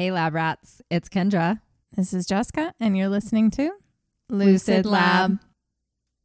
Hey, lab rats. It's Kendra. This is Jessica, and you're listening to Lucid Lab.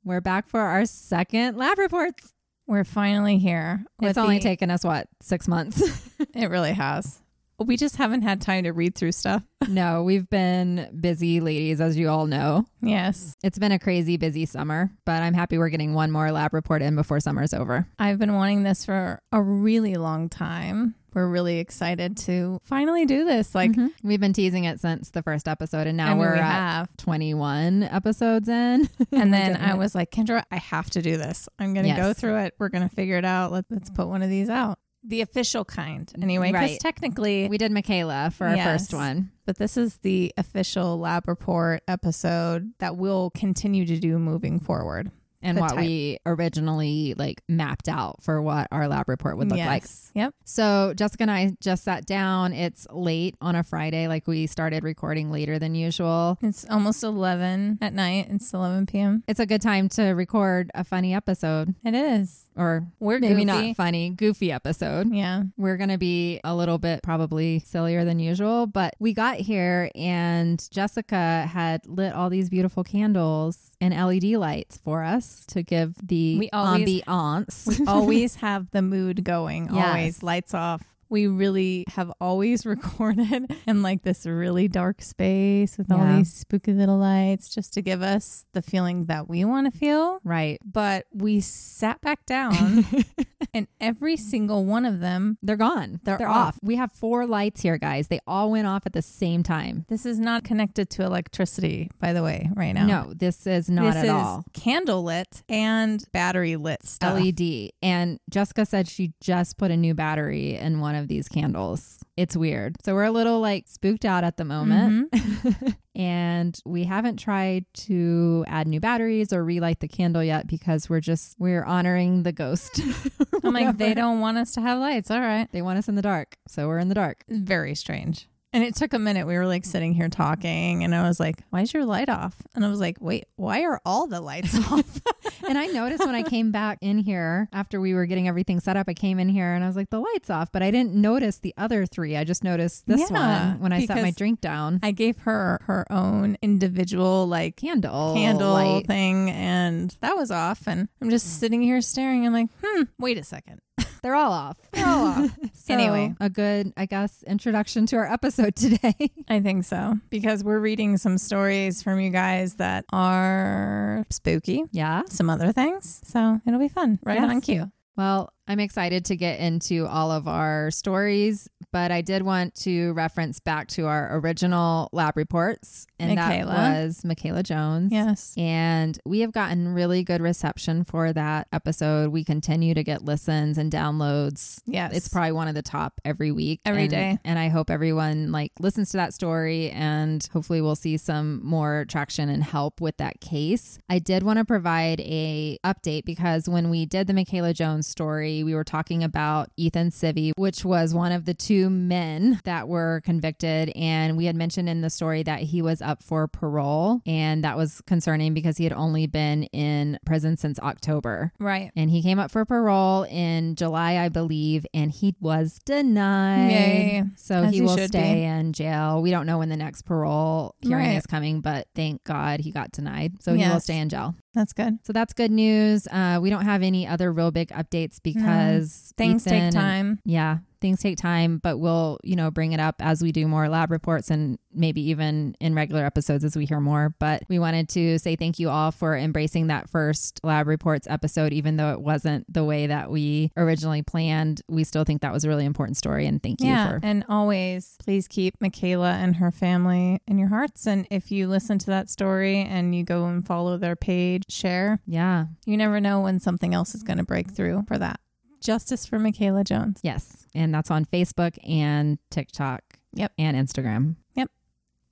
We're back for our second lab reports. We're finally here. It's only the- taken us, what, six months? It really has. We just haven't had time to read through stuff. no, we've been busy, ladies, as you all know. Yes. It's been a crazy busy summer, but I'm happy we're getting one more lab report in before summer's over. I've been wanting this for a really long time. We're really excited to finally do this. Like, Mhm. we've been teasing it since the first episode, and now I mean, we're we at have. 21 episodes in. And then I was like, Kendra, I have to do this. I'm going to go through it. We're going to figure it out. Let, let's put one of these out. The official kind, anyway, because Right. technically, we did Michaela for our Yes. first one. but this is the official lab report episode that we'll continue to do moving forward. And The what type. we originally like mapped out for what our lab report would look like. Yep. So Jessica and I just sat down. It's late on a Friday, like we started recording later than usual. It's almost 11 at night. It's 11 p.m. It's a good time to record a funny episode, It is. or We're maybe goofy. not funny, goofy episode. Yeah. We're going to be a little bit probably sillier than usual, but we got here and Jessica had lit all these beautiful candles and LED lights for us to give the We always- ambiance. We always have the mood going, Yes. always lights off. We really have always recorded in like this really dark space with all these spooky little lights just to give us the feeling that we want to feel. right. But we sat back down and every single one of them, They're gone. They're off. off. We have four lights here, guys. They all went off at the same time. this is not connected to electricity, by the way, right now. No, this is not this at is all. candle lit and battery lit stuff. LED. And Jessica said she just put a new battery in one of these candles. It's weird. So we're a little like spooked out at the moment. Mm-hmm. and we haven't tried to add new batteries or relight the candle yet because we're just we're honoring the ghost. I'm like, they don't want us to have lights. All right. They want us in the dark. So we're in the dark. very strange. And it took a minute. We were like sitting here talking, and I was like, "Why is your light off?" And I was like, "Wait, why are all the lights off?" And I noticed when I came back in here after we were getting everything set up, I came in here and I was like, the light's off, but I didn't notice the other three. I just noticed this Yeah, one when I set my drink down. I gave her her own individual like Candle, candle light. thing, and that was off. And I'm just sitting here staring. I'm like, "Hmm, wait a second." They're all off. They're all off. So, Anyway. a good, I guess, introduction to our episode today. I think so because we're reading some stories from you guys that are spooky. yeah. Some other things, so it'll be fun. Right Yes. on cue. Well, I'm excited to get into all of our stories, but I did want to reference back to our original lab reports, and Michaela. that was Michaela Jones. Yes. And we have gotten really good reception for that episode. We continue to get listens and downloads. Yes. It's probably one of the top every week. Every and, day. And I hope everyone like listens to that story and hopefully we'll see some more traction and help with that case. I did want to provide a update because when we did the Michaela Jones story, we were talking about Ethan Civey, which was one of the two men that were convicted. And we had mentioned in the story that he was up for parole. And that was concerning because he had only been in prison since October. right. And he came up for parole in July, I believe, and he was denied. Yay. So As he will stay be. in jail. We don't know when the next parole hearing Right. is coming, but thank God he got denied. So he will stay in jail. That's good. So that's good news. Uh, we don't have any other real big updates because Because things Ethan take and- time. yeah, things take time, but we'll, you know, bring it up as we do more lab reports and maybe even in regular episodes as we hear more. But we wanted to say thank you all for embracing that first lab reports episode, even though it wasn't the way that we originally planned. We still think that was a really important story. And thank you Yeah. for And always please keep Michaela and her family in your hearts. And if you listen to that story and you go and follow their page, share, Yeah. you never know when something else is going to break through for that. Justice for Michaela Jones. Yes. And that's on Facebook and TikTok. Yep. And Instagram. Yep.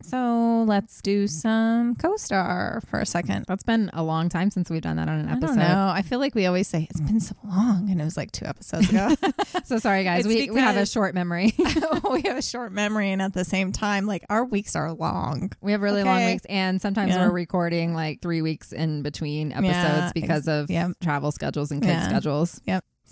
So let's do some co star for a second. That's been a long time since we've done that on an I episode. don't know. I feel like we always say it's been so long, and it was like two episodes ago. So sorry, guys. It's We, we have a short memory. we have a short memory, and at the same time, like our weeks are long. We have really long weeks, and sometimes Yeah. we're recording like three weeks in between episodes Yeah, because of yep. travel schedules and kids' Yeah. schedules.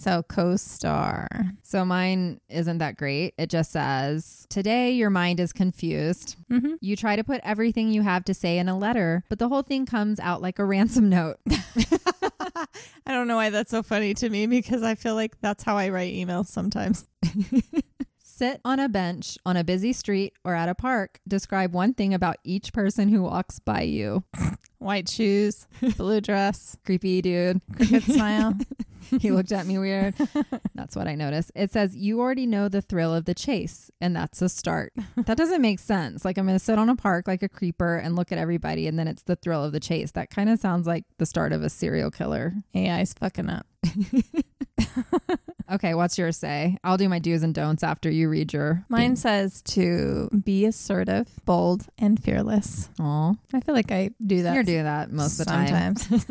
So co-star. So mine isn't that great. It just says, Today your mind is confused. Mm-hmm. You try to put everything you have to say in a letter, but the whole thing comes out like a ransom note. I don't know why that's so funny to me because I feel like that's how I write emails sometimes. Sit on a bench on a busy street or at a park. Describe one thing about each person who walks by you. White shoes, blue dress, Creepy dude. cricket smile. He looked at me weird. That's what I noticed. It says, You already know the thrill of the chase, and that's a start. That doesn't make sense. Like, I'm going to sit on a park like a creeper and look at everybody, and then it's the thrill of the chase. That kind of sounds like the start of a serial killer. AI's fucking up. Okay, what's yours say? I'll do my do's and don'ts after you read your. Mine says to be assertive, bold, and fearless. Aw, I feel like I do that you do that most of the time. sometimes.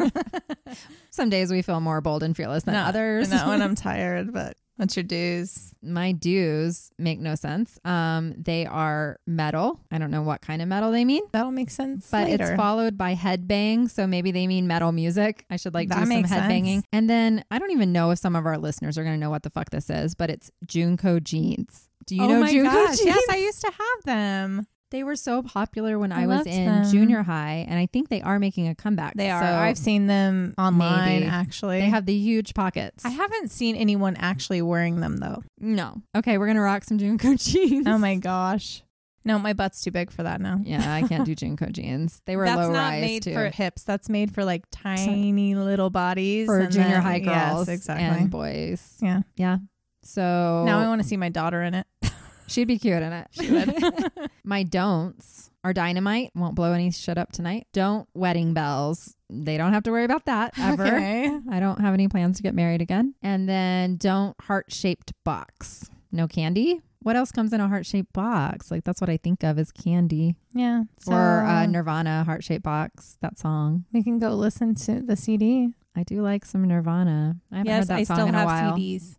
Some days we feel more bold and fearless than No, others. Not when I'm tired, but what's your dues? my do's make no sense. Um, they are metal. I don't know what kind of metal they mean. That'll make sense. but later. it's followed by headbang. So maybe they mean metal music. I should like That do some makes sense. headbanging. And then I don't even know if some of our listeners are going to know what the fuck this is, but it's JNCO jeans. Do you oh know my JNCO gosh, jeans? Yes, I used to have them. They were so popular when I I, was in them. junior high, and I think they are making a comeback. They are. So I've seen them online. maybe. Actually, they have the huge pockets. I haven't seen anyone actually wearing them though. no. Okay, we're gonna rock some JNCO jeans. Oh my gosh. No, my butt's too big for that now. Yeah, I can't do JNCO jeans. They were That's low not rise made too. for hips. That's made for like tiny little bodies for junior then- high girls Yes, exactly. and boys. yeah. Yeah. So Now I want to see my daughter in it. she'd be cute in it. She would. My don'ts are dynamite. Won't blow any shit up tonight. Don't wedding bells. They don't have to worry about that ever. Okay. I don't have any plans to get married again. And then don't heart shaped box. No candy. What else comes in a heart shaped box? Like that's what I think of as candy. Yeah. So or uh, Nirvana heart shaped box. That song. we can go listen to the CD. I do like some Nirvana. I haven't yes, heard that I song still in a have while. CDs.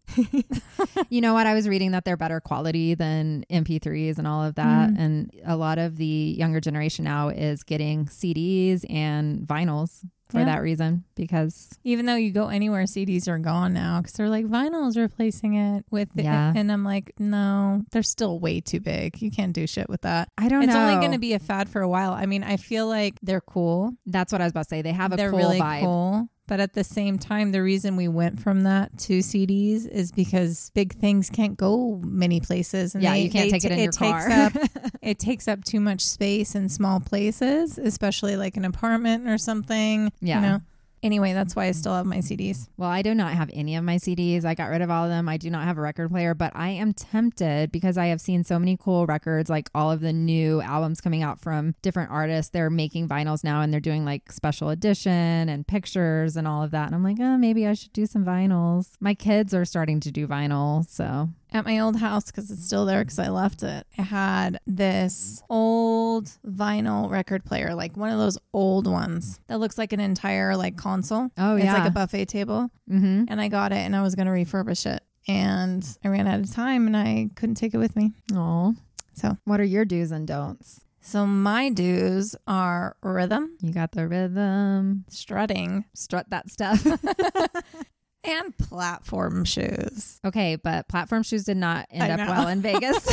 you know what? I was reading that they're better quality than MP3s and all of that. Mm. And a lot of the younger generation now is getting CDs and vinyls for Yeah. that reason because Even though you go anywhere, CDs are gone now because they're like vinyl's replacing it with the, Yeah. and I'm like, no, they're still way too big. You can't do shit with that. I don't it's know. only going to be a fad for a while. I mean, I feel like they're cool. That's what I was about to say. They have a they're cool really vibe. cool. But at the same time, the reason we went from that to CDs is because big things can't go many places. And Yeah, they- you can't they take it in your takes car. up it takes up too much space in small places, especially like an apartment or something. Yeah. You know. Anyway, that's why I mm-hmm. still have my CDs. Well, I do not have any of my CDs. I got rid of all of them. I do not have a record player, but I am tempted because I have seen so many cool records, like all of the new albums coming out from different artists. They're making vinyls now and they're doing like special edition and pictures and all of that. And I'm like, oh, maybe I should do some vinyls. My kids are starting to do vinyl. So At my old house, because it's still there because I left it, I had this old vinyl record player, like one of those old ones that looks like an entire like console. Oh, it's yeah. like a buffet table. mm-hmm. and I got it and I was going to refurbish it. And I ran out of time and I couldn't take it with me. Oh, So, what are your do's and don'ts? so my do's are rhythm, You got the rhythm, strutting, strut that stuff. and platform shoes. okay, but platform shoes did not end up well in Vegas.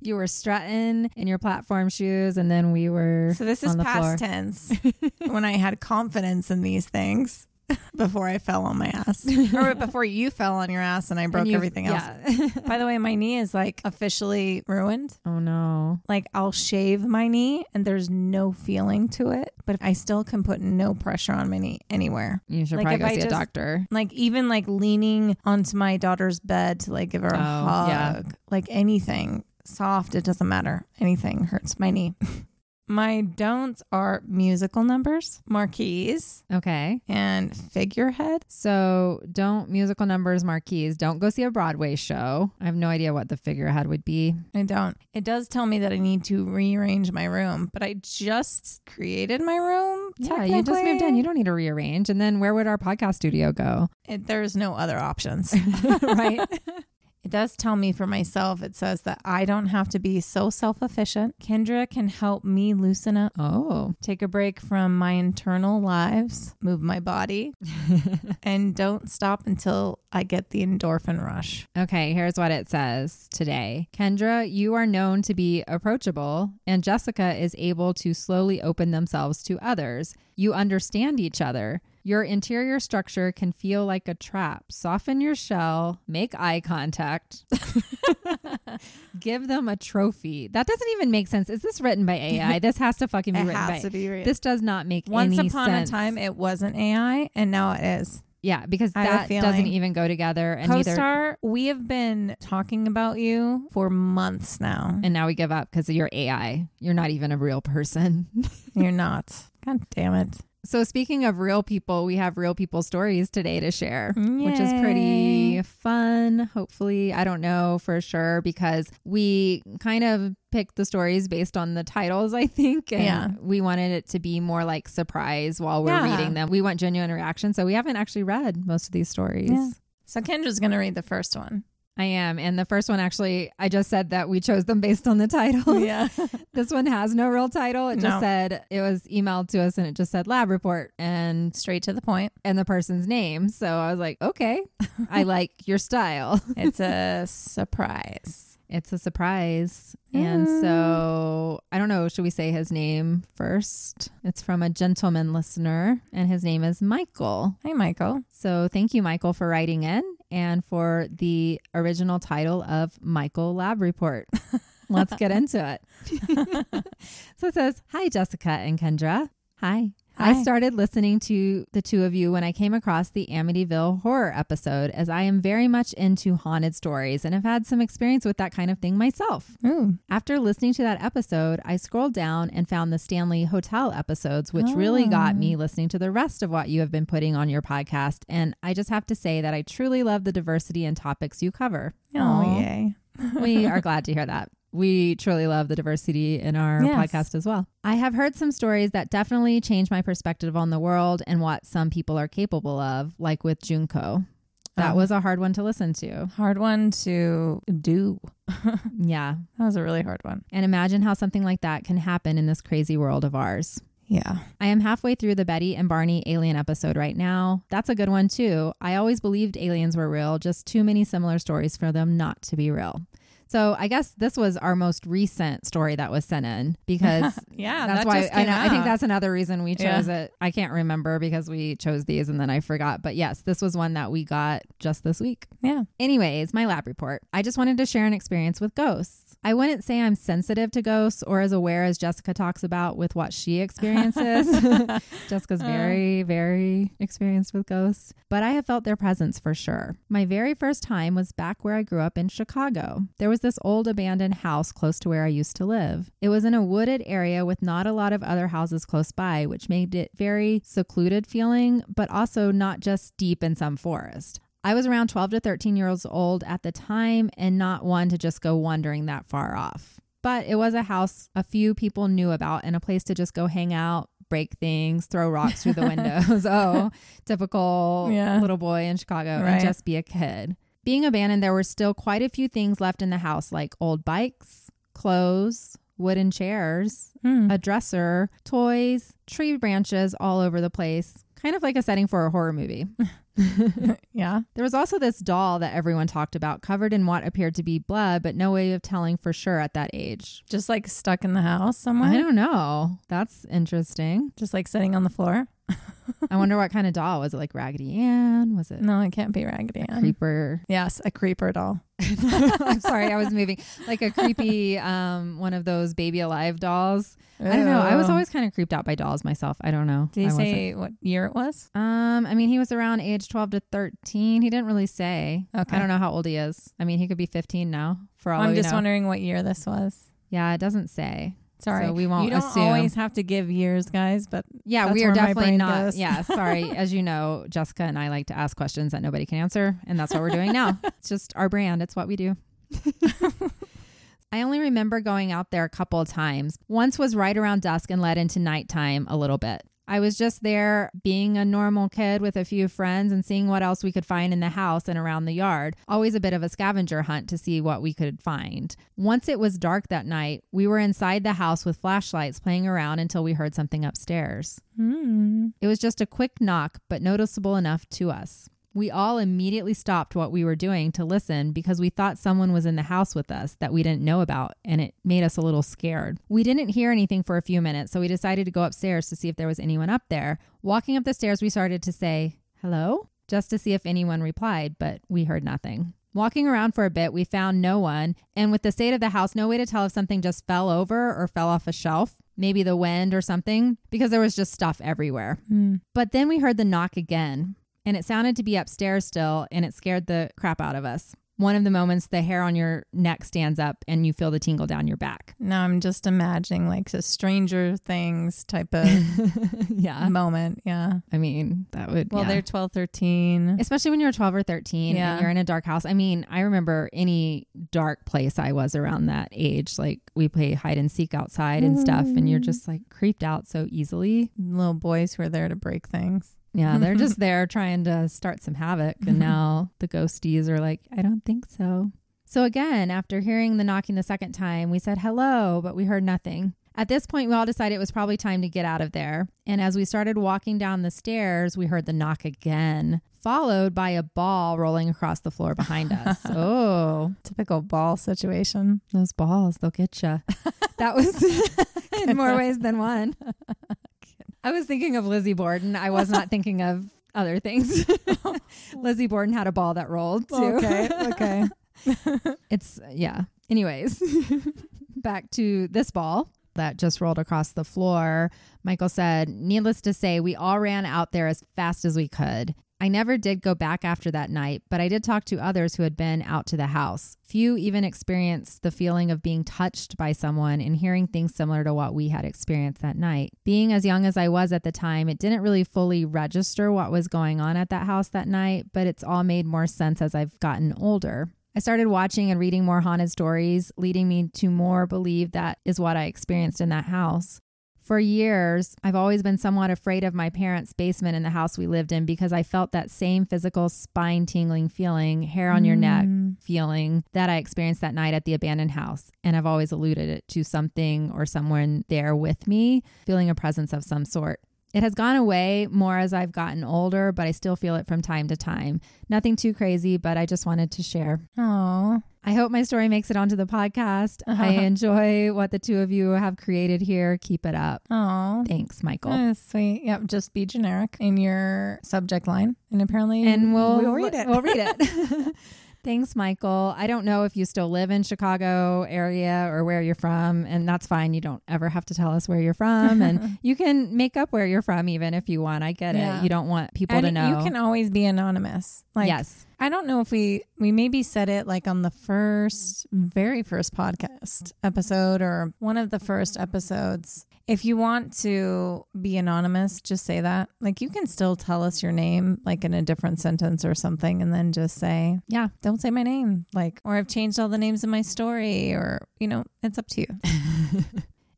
You were strutting in your platform shoes, and then we were So this is past floor. tense when I had confidence in these things before I fell on my ass or before you fell on your ass and I broke you- everything else. Yeah. By the way, my knee is like officially ruined. oh no. Like I'll shave my knee and there's no feeling to it, but I still can put no pressure on my knee anywhere. You should Like, probably if go I see just- a doctor. Like even like leaning onto my daughter's bed to like give her a Oh, hug, yeah. like anything soft, it doesn't matter. Anything hurts my knee. My don'ts are musical numbers, marquees, Okay. and figurehead. So don't musical numbers marquees. Don't go see a Broadway show. I have no idea what the figurehead would be. I don't. It does tell me that I need to rearrange my room, but I just created my room. Yeah, you just moved in. You don't need to rearrange. And then where would our podcast studio go? It, there's no other options. right? It does tell me for myself, it says that I don't have to be so self efficient. Kendra can help me loosen up, Oh. take a break from my internal lives, move my body, and don't stop until I get the endorphin rush. Okay, here's what it says today. Kendra, you are known to be approachable, and Jessica is able to slowly open themselves to others. You understand each other. Your interior structure can feel like a trap. Soften your shell, make eye contact, give them a trophy. That doesn't even make sense. Is this written by AI? This has to fucking be It written has by to be real. This does not make sense. Once upon sense. a time, it wasn't AI, and now it is. yeah, because that doesn't even go together. And neither Co-star, we have been talking about you for months now. and now we give up because you're AI. You're not even a real person. You're not. God damn it. So speaking of real people, we have real people stories today to share, which is pretty fun. Hopefully, I don't know for sure because we kind of picked the stories based on the titles, I think, and Yeah. we wanted it to be more like surprise while we're Yeah. reading them. We want genuine reaction, so we haven't actually read most of these stories. Yeah. So Kendra's going to read the first one. I am, and the first one actually, I just said that we chose them based on the title. Yeah. This one has no real title. It just No. said it was emailed to us and it just said lab report and Straight to the and the person's name. So I was like, okay, I like your style. It's a surprise. It's a surprise. And Mm. so I don't know, should we say his name first? It's from a gentleman listener and his name is Michael. Hey, Michael. So thank you, Michael, for writing in and for the original title of Michael Lab Report. Let's get into it. so it says, Hi, Jessica and Kendra. Hi. I started listening to the two of you when I came across the Amityville horror episode, as I am very much into haunted stories and have had some experience with that kind of thing myself. Ooh. After listening to that episode, I scrolled down and found the Stanley Hotel episodes, which really got me oh. listening to the rest of what you have been putting on your podcast. And I just have to say that I truly love the diversity and topics you cover. Oh, Aw. yay. we are glad to hear that. We truly love the diversity in our Yes. podcast as well. I have heard some stories that definitely change my perspective on the world and what some people are capable of, like with Junko. That Oh. was a hard one to listen to. Hard one to do. Yeah. That was a really hard one. And imagine how something like that can happen in this crazy world of ours. Yeah. I am halfway through the Betty and Barney alien episode right now. That's a good one too. I always believed aliens were real, just too many similar stories for them not to be real. So I guess this was our most recent story that was sent in because Yeah. that's that why I, know, I think that's another reason we Yeah. chose it. I can't remember because we chose these and then I forgot. But yes, this was one that we got just this week. Yeah. Anyways, my lab report. I just wanted to share an experience with ghosts. I wouldn't say I'm sensitive to ghosts or as aware as Jessica talks about with what she experiences. Jessica's uh. very, very experienced with ghosts, but I have felt their presence for sure. My very first time was back where I grew up in Chicago. There was this old abandoned house close to where I used to live. It was in a wooded area with not a lot of other houses close by, which made it very secluded feeling, but also not just deep in some forest. I was around 12 to 13 years old at the time and not one to just go wandering that far off. But it was a house a few people knew about and a place to just go hang out, break things, throw rocks through the windows. oh, typical Yeah. little boy in Chicago Right. and just be a kid. Being abandoned, there were still quite a few things left in the house, like old bikes, clothes, wooden chairs, Hmm. a dresser, toys, tree branches all over the place. Kind of like a setting for a horror movie. yeah. There was also this doll that everyone talked about, covered in what appeared to be blood, but no way of telling for sure at that age. Just like stuck in the house somewhere. I don't know. That's interesting. Just like sitting on the floor. I wonder what kind of doll was it? Like Raggedy Ann? Was it No, it can't be Raggedy Ann. creeper? Yes, a creeper doll. I'm sorry, I was moving like a creepy um one of those baby alive dolls. I don't know. I was always kind of creeped out by dolls myself. I don't know. Did he I wasn't. say what year it was? Um, I mean, he was around age 12 to 13. He didn't really say. Okay. I don't know how old he is. I mean, he could be 15 now for all I'm just know. wondering what year this was. Yeah, it doesn't say. Sorry, So we won't You don't assume. always have to give years, guys, but Yeah, we are definitely not. goes. Yeah, sorry. As you know, Jessica and I like to ask questions that nobody can answer, and that's what we're doing now. It's just our brand. It's what we do. I only remember going out there a couple of times. Once was right around dusk and led into nighttime a little bit. I was just there being a normal kid with a few friends and seeing what else we could find in the house and around the yard. Always a bit of a scavenger hunt to see what we could find. Once it was dark that night, we were inside the house with flashlights playing around until we heard something upstairs. Hmm. It was just a quick knock, but noticeable enough to us. We all immediately stopped what we were doing to listen because we thought someone was in the house with us that we didn't know about, and it made us a little scared. We didn't hear anything for a few minutes, so we decided to go upstairs to see if there was anyone up there. Walking up the stairs, we started to say, Hello? just to see if anyone replied, but we heard nothing. Walking around for a bit, we found no one, and with the state of the house, no way to tell if something just fell over or fell off a shelf, maybe the wind or something, because there was just stuff everywhere. Hmm. But then we heard the knock again, and it sounded to be upstairs still, and it scared the crap out of us. One of the moments the hair on your neck stands up and you feel the tingle down your back. Now I'm just imagining like a Stranger Things type of yeah. moment. Yeah. I mean, that would. Well, yeah. they're 12, 13. Especially when you're 12 or 13 Yeah. and you're in a dark house. I mean, I remember any dark place I was around that age. Like we play hide and seek outside and stuff, and you're mm. just like creeped out so easily. Little boys who are there to break things. Yeah, they're just there trying to start some havoc. And now the ghosties are like, I don't think so. So, again, after hearing the knocking the second time, we said hello, but we heard nothing. At this point, we all decided it was probably time to get out of there. And as we started walking down the stairs, we heard the knock again, followed by a ball rolling across the floor behind us. oh, Typical ball situation. those balls, they'll get you. That was in more ways than one. I was thinking of Lizzie Borden. I was not thinking of other things. Lizzie Borden had a ball that rolled too. Okay. Okay. It's, yeah. Anyways, back to this ball that just rolled across the floor. Michael said, Needless to say, we all ran out there as fast as we could. I never did go back after that night, but I did talk to others who had been out to the house. Few even experienced the feeling of being touched by someone and hearing things similar to what we had experienced that night. Being as young as I was at the time, it didn't really fully register what was going on at that house that night, but it's all made more sense as I've gotten older. I started watching and reading more haunted stories, leading me to more believe that is what I experienced in that house. For years, I've always been somewhat afraid of my parents' basement in the house we lived in because I felt that same physical spine tingling feeling, hair on your neck mm. feeling that I experienced that night at the abandoned house. And I've always alluded it to something or someone there with me, feeling a presence of some sort. It has gone away more as I've gotten older, but I still feel it from time to time. Nothing too crazy, but I just wanted to share. Oh. I hope my story makes it onto the podcast. I enjoy what the two of you have created here. Keep it up. Oh. Thanks, Michael. Sweet. Yep. Just be generic in your subject line. And apparently, and we'll, we'll read it. We'll read it. Thanks, Michael. I don't know if you still live in Chicago area or where you're from, and that's fine. You don't ever have to tell us where you're from, and you can make up where you're from even if you want. I get Yeah. it. You don't want people and to know. you can always be anonymous. Like, yes. I don't know if we we maybe said it like on the first very first podcast episode or one of the first episodes. If you want to be anonymous, just say that. Like you can still tell us your name like in a different sentence or something and then just say, Yeah. don't say my name. Like or I've changed all the names in my story or you know, it's up to you.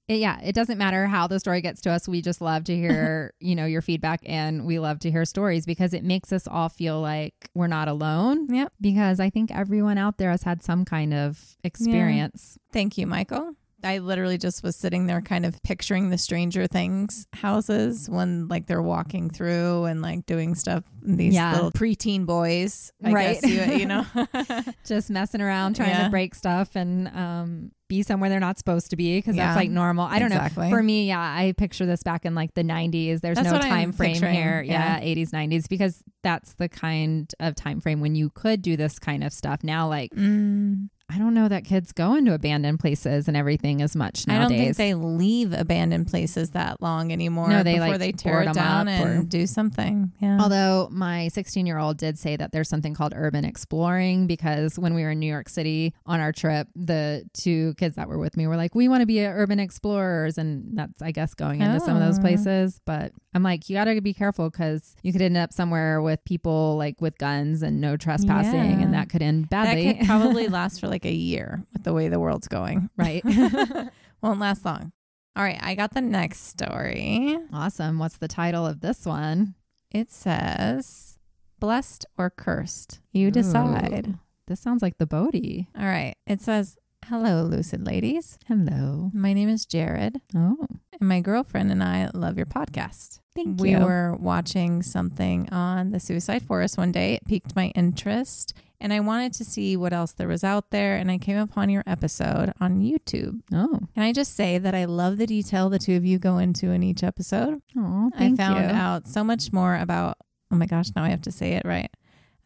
It- yeah, it doesn't matter how the story gets to us. We just love to hear, you know, your feedback and we love to hear stories because it makes us all feel like we're not alone. Yep. Because I think everyone out there has had some kind of experience. Thank you, Michael. I literally just was sitting there kind of picturing the Stranger Things houses when like they're walking through and like doing stuff. And these Yeah. little preteen boys, I Right. guess you, you know. Just messing around, trying Yeah. to break stuff and um, be somewhere they're not supposed to be because Yeah. that's like normal. I don't Exactly. know. For me, yeah, I picture this back in like the 90s. There's That's no what I'm time frame picturing, here. yeah. Yeah, 80s, 90s, because that's the kind of time frame when you could do this kind of stuff. Now, like, Mm, I don't know that kids go into abandoned places and everything as much nowadays. I don't think they leave abandoned places that long anymore. No, they, before like, they tear it down and or- do something. Yeah. Although my 16 year old did say that there's something called urban exploring because when we were in New York City on our trip, the two kids that were with me were like, we want to be urban explorers. And that's, I guess, going into some of those Oh. places. But I'm like, you got to be careful because you could end up somewhere with people like with guns and no trespassing, Yeah. and that could end badly. that could probably last for like a year with the way the world's going. right. Won't last long. All right, I got the next story. Awesome. What's the title of this one? It says, blessed or cursed. You decide. Ooh, this sounds like the Bodhi. All right. It says, hello, lucid ladies. Hello. My name is Jared, Oh, and my girlfriend and I love your podcast. thank we you. We were watching something on the Suicide Forest one day. It piqued my interest, and I wanted to see what else there was out there. And I came upon your episode on YouTube. oh, Can I just say that I love the detail the two of you go into in each episode? oh, I found you. out so much more about, oh my gosh, now I have to say it right,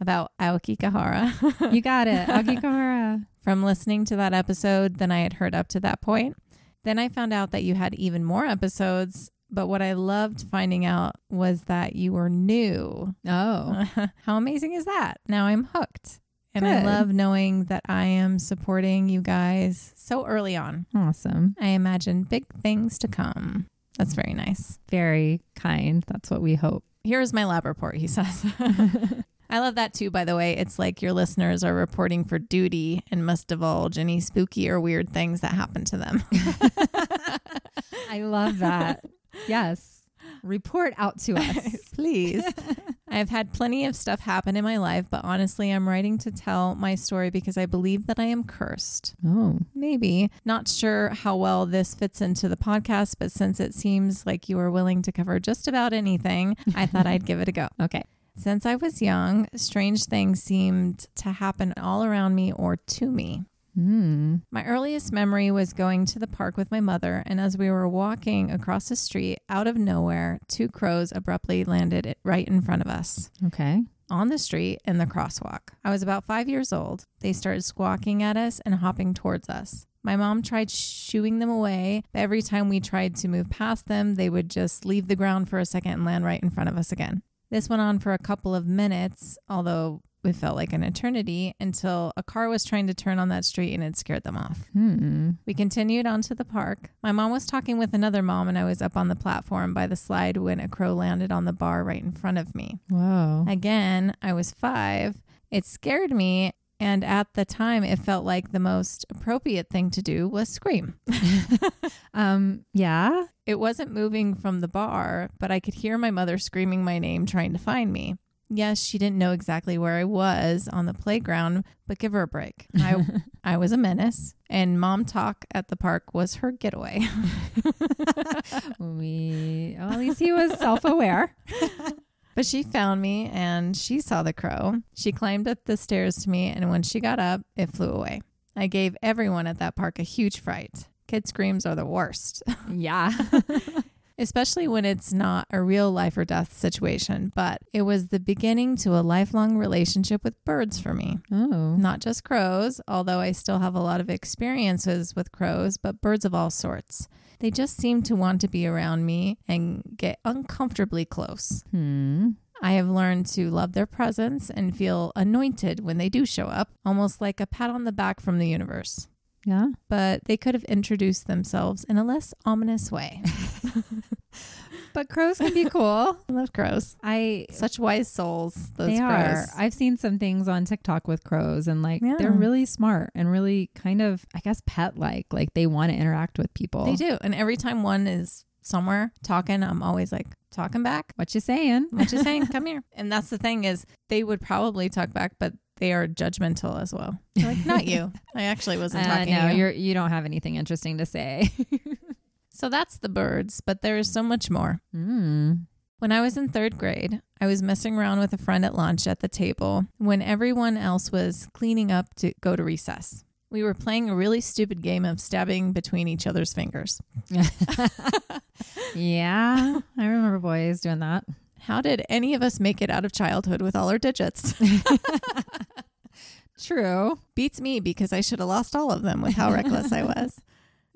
about Aokigahara You got it. Agikahara. from listening to that episode than I had heard up to that point. Then I found out that you had even more episodes. But what I loved finding out was that you were new. Oh, How amazing is that? Now I'm hooked. And I love knowing that I am supporting you guys so early on. awesome. I imagine big things to come. That's very nice. Very kind. That's what we hope. Here's my lab report, he says. I love that too, by the way. It's like your listeners are reporting for duty and must divulge any spooky or weird things that happen to them. I love that. yes. Report out to us. Please. I've had plenty of stuff happen in my life, but honestly, I'm writing to tell my story because I believe that I am cursed. Oh, Maybe. Not sure how well this fits into the podcast, but since it seems like you are willing to cover just about anything, I thought I'd give it a go. okay. Since I was young, strange things seemed to happen all around me or to me. Hmm. My earliest memory was going to the park with my mother, and as we were walking across the street, out of nowhere, two crows abruptly landed right in front of us Okay. on the street in the crosswalk. I was about five years old. They started squawking at us and hopping towards us. My mom tried shooing them away, but every time we tried to move past them, they would just leave the ground for a second and land right in front of us again. This went on for a couple of minutes, although it felt like an eternity, until a car was trying to turn on that street and it scared them off. Hmm. We continued on to the park. My mom was talking with another mom, and I was up on the platform by the slide when a crow landed on the bar right in front of me. Whoa. Again, I was five. It scared me. And at the time, it felt like the most appropriate thing to do was scream. Um. Yeah. It wasn't moving from the bar, but I could hear my mother screaming my name, trying to find me. Yes, she didn't know exactly where I was on the playground, but give her a break. I, I was a menace, and mom talk at the park was her getaway. we. Well, at least he was self-aware. But she found me and she saw the crow. She climbed up the stairs to me, and when she got up, it flew away. I gave everyone at that park a huge fright. Kid screams are the worst, yeah. especially when it's not a real life or death situation. But it was the beginning to a lifelong relationship with birds for me. Oh. Not just crows, although I still have a lot of experiences with crows, but birds of all sorts. They just seem to want to be around me and get uncomfortably close. Hmm. I have learned to love their presence and feel anointed when they do show up, almost like a pat on the back from the universe. Yeah. But they could have introduced themselves in a less ominous way. But crows can be cool. I love crows. I. Such wise souls, those they crows. are. I've seen some things on TikTok with crows, and like Yeah. they're really smart and really kind of, I guess, pet-like. Like they want to interact with people. They do. And every time one is somewhere talking, I'm always like, talking back. What you saying? What you saying? Come here. And that's the thing is they would probably talk back, but they are judgmental as well. They're like, not you. I actually wasn't Uh, talking no, to you. you're you don't have anything interesting to say. So that's the birds, but there is so much more. mm. When I was in third grade, I was messing around with a friend at lunch at the table when everyone else was cleaning up to go to recess. We were playing a really stupid game of stabbing between each other's fingers. yeah, I remember boys doing that. How did any of us make it out of childhood with all our digits? True. Beats me because I should have lost all of them with how reckless I was.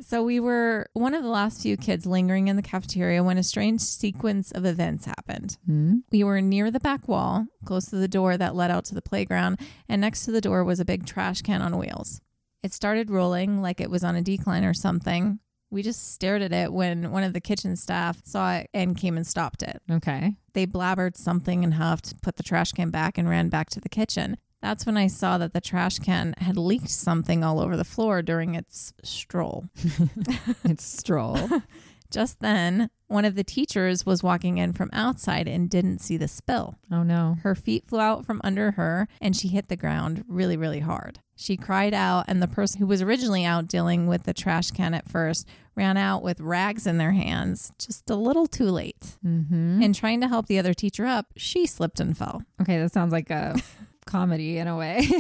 So we were one of the last few kids lingering in the cafeteria when a strange sequence of events happened. Hmm. We were near the back wall, close to the door that led out to the playground, and next to the door was a big trash can on wheels. It started rolling like it was on a decline or something. We just stared at it when one of the kitchen staff saw it and came and stopped it. Okay. They blabbered something and huffed, put the trash can back, and ran back to the kitchen. That's when I saw that the trash can had leaked something all over the floor during its stroll. it's stroll. Just then, one of the teachers was walking in from outside and didn't see the spill. Oh no. Her feet flew out from under her and she hit the ground really, really hard. She cried out, and the person who was originally out dealing with the trash can at first ran out with rags in their hands just a little too late. Mm-hmm. And trying to help the other teacher up, she slipped and fell. Okay, that sounds like a comedy in a way.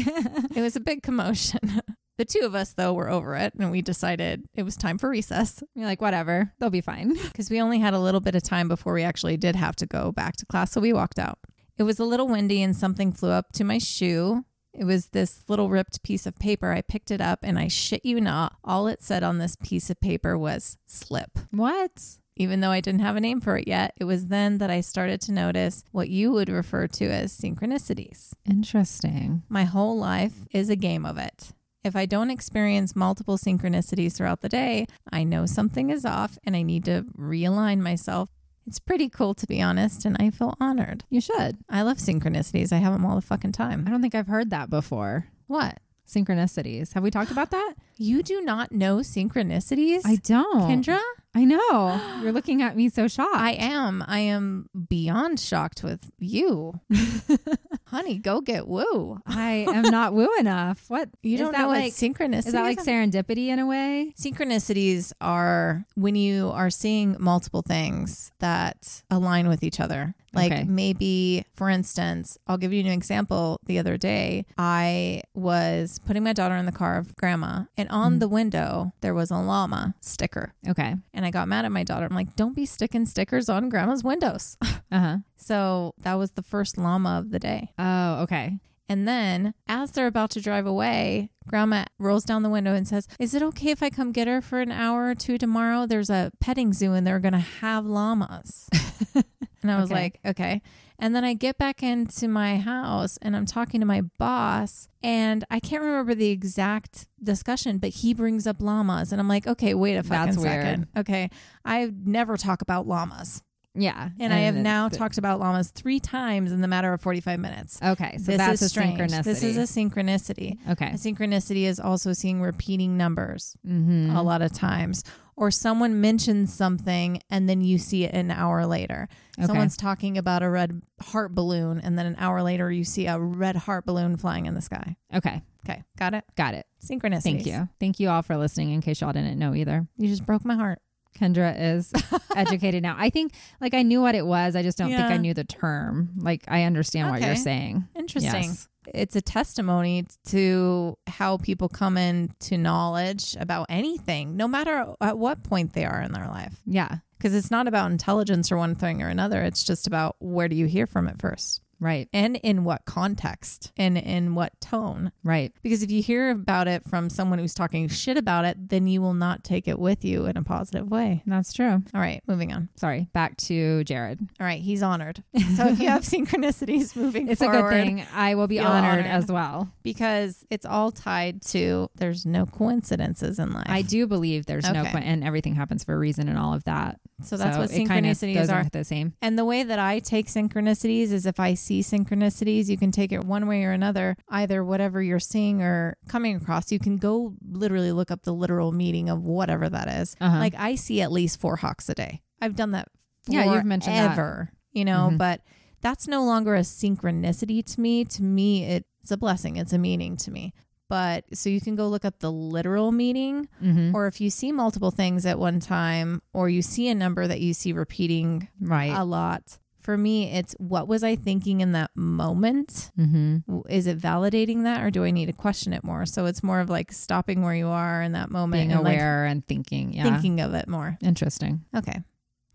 It was a big commotion. The two of us, though, were over it and we decided it was time for recess You're like, whatever, they'll be fine. because we only had a little bit of time before we actually did have to go back to class. So we walked out. It was a little windy and something flew up to my shoe. It was this little ripped piece of paper. I picked it up and I shit you not, all it said on this piece of paper was slip. What? Even though I didn't have a name for it yet, it was then that I started to notice what you would refer to as synchronicities. Interesting. My whole life is a game of it. If I don't experience multiple synchronicities throughout the day, I know something is off and I need to realign myself. It's pretty cool to be honest, and I feel honored. You should. I love synchronicities. I have them all the fucking time. I don't think I've heard that before. What? Synchronicities. Have we talked about that? You do not know synchronicities? I don't. Kendra? I know. You're looking at me so shocked. I am. I am beyond shocked with you. Honey, go get woo. I am not woo enough. What You is don't that know like? what synchronicities Is that like serendipity in a way? Synchronicities are when you are seeing multiple things that align with each other. Like Okay. maybe, for instance, I'll give you an example. The other day, I was putting my daughter in the car of grandma, and on Mm. the window, there was a llama sticker. Okay. And I got mad at my daughter. I'm like, don't be sticking stickers on grandma's windows. Uh huh. so that was the first llama of the day. Oh, okay. And then, as they're about to drive away, Grandma rolls down the window and says, Is it okay if I come get her for an hour or two tomorrow? There's a petting zoo and they're going to have llamas. and I was Okay. like, Okay. And then I get back into my house and I'm talking to my boss, and I can't remember the exact discussion, but he brings up llamas. And I'm like, Okay, wait a fucking That's weird. second. Okay. I never talk about llamas. Yeah. And, I have now th- talked about llamas three times in the matter of 45 minutes. Okay. So this that's is a strange. synchronicity. This is a synchronicity. okay. A synchronicity is also seeing repeating numbers Mm-hmm. a lot of times. Or someone mentions something and then you see it an hour later. Okay. Someone's talking about a red heart balloon and then an hour later you see a red heart balloon flying in the sky. Okay. Okay, got it? Got it. Synchronicity. Thank you. Thank you all for listening in case y'all didn't know either. You just broke my heart. Kendra is educated now. I think like I knew what it was. I just don't think I knew the term. Like I understand what you're saying. Interesting. Yes. It's a testimony to how people come into knowledge about anything, no matter at what point they are in their life. Yeah. Because it's not about intelligence or one thing or another. It's just about where do you hear from it first Right. and in what context and in what tone. Right. Because if you hear about it from someone who's talking shit about it, then you will not take it with you in a positive way. That's true. All right, moving on. Sorry. Back to Jared. All right, he's honored. So if you have synchronicities moving It's a good thing. I will be honored, honored. as well. because it's all tied to there's no coincidences in life. I do believe there's no Okay. point, and everything happens for a reason and all of that. so that's what kind of synchronicities are. the same. And the way that I take synchronicities is if I see synchronicities, you can take it one way or another. Either whatever you're seeing or coming across, you can go literally look up the literal meaning of whatever that is. Uh-huh. Like I see at least four hawks a day. I've done that. Yeah, you've mentioned that. forever, You know, Mhm. but that's no longer a synchronicity to me. To me, it's a blessing. It's a meaning to me. But so you can go look up the literal meaning, Mhm. or if you see multiple things at one time, or you see a number that you see repeating Right. a lot. For me, it's what was I thinking in that moment? mm-hmm. Is it validating that, or do I need to question it more? So it's more of like stopping where you are in that moment Being and like aware and thinking. Yeah. thinking of it more. Interesting. Okay.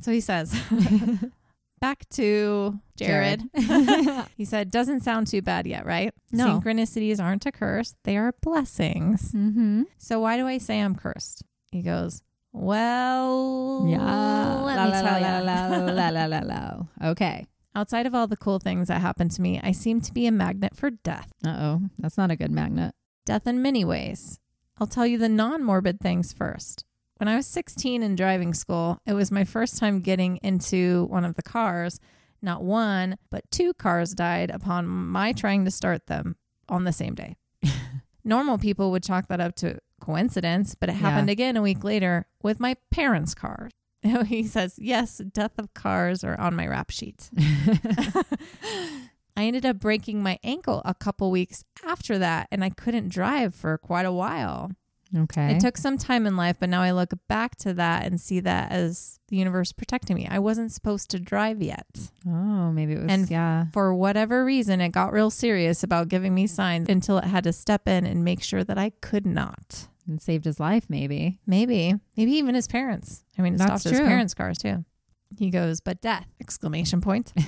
So he says, back to Jared. he said, doesn't sound too bad yet, right? No. Synchronicities aren't a curse, they are blessings. mm-hmm. So why do I say I'm cursed? He goes, Well, Yeah. let la, me la, tell la, ya. la, la, la, la, la, la. Okay. Outside of all the cool things that happen to me, I seem to be a magnet for death. Uh oh. That's not a good magnet. Death in many ways. I'll tell you the non morbid things first. When I was 16 in driving school, it was my first time getting into one of the cars. Not one, but two cars died upon my trying to start them. on the same day. Normal people would chalk that up to coincidence, but it happened Yeah. again a week later with my parents' car. He says, Yes, death of cars are on my rap sheet. I ended up breaking my ankle a couple weeks after that, and I couldn't drive for quite a while. okay. It took some time in life, but now I look back to that and see that as the universe protecting me. I wasn't supposed to drive yet. oh, maybe it was. And- yeah. For whatever reason, it got real serious about giving me signs until it had to step in and make sure that I could not. And saved his life, maybe. Maybe, maybe even his parents. I mean, it That's stopped his parents' cars too. He goes, but death! Exclamation point.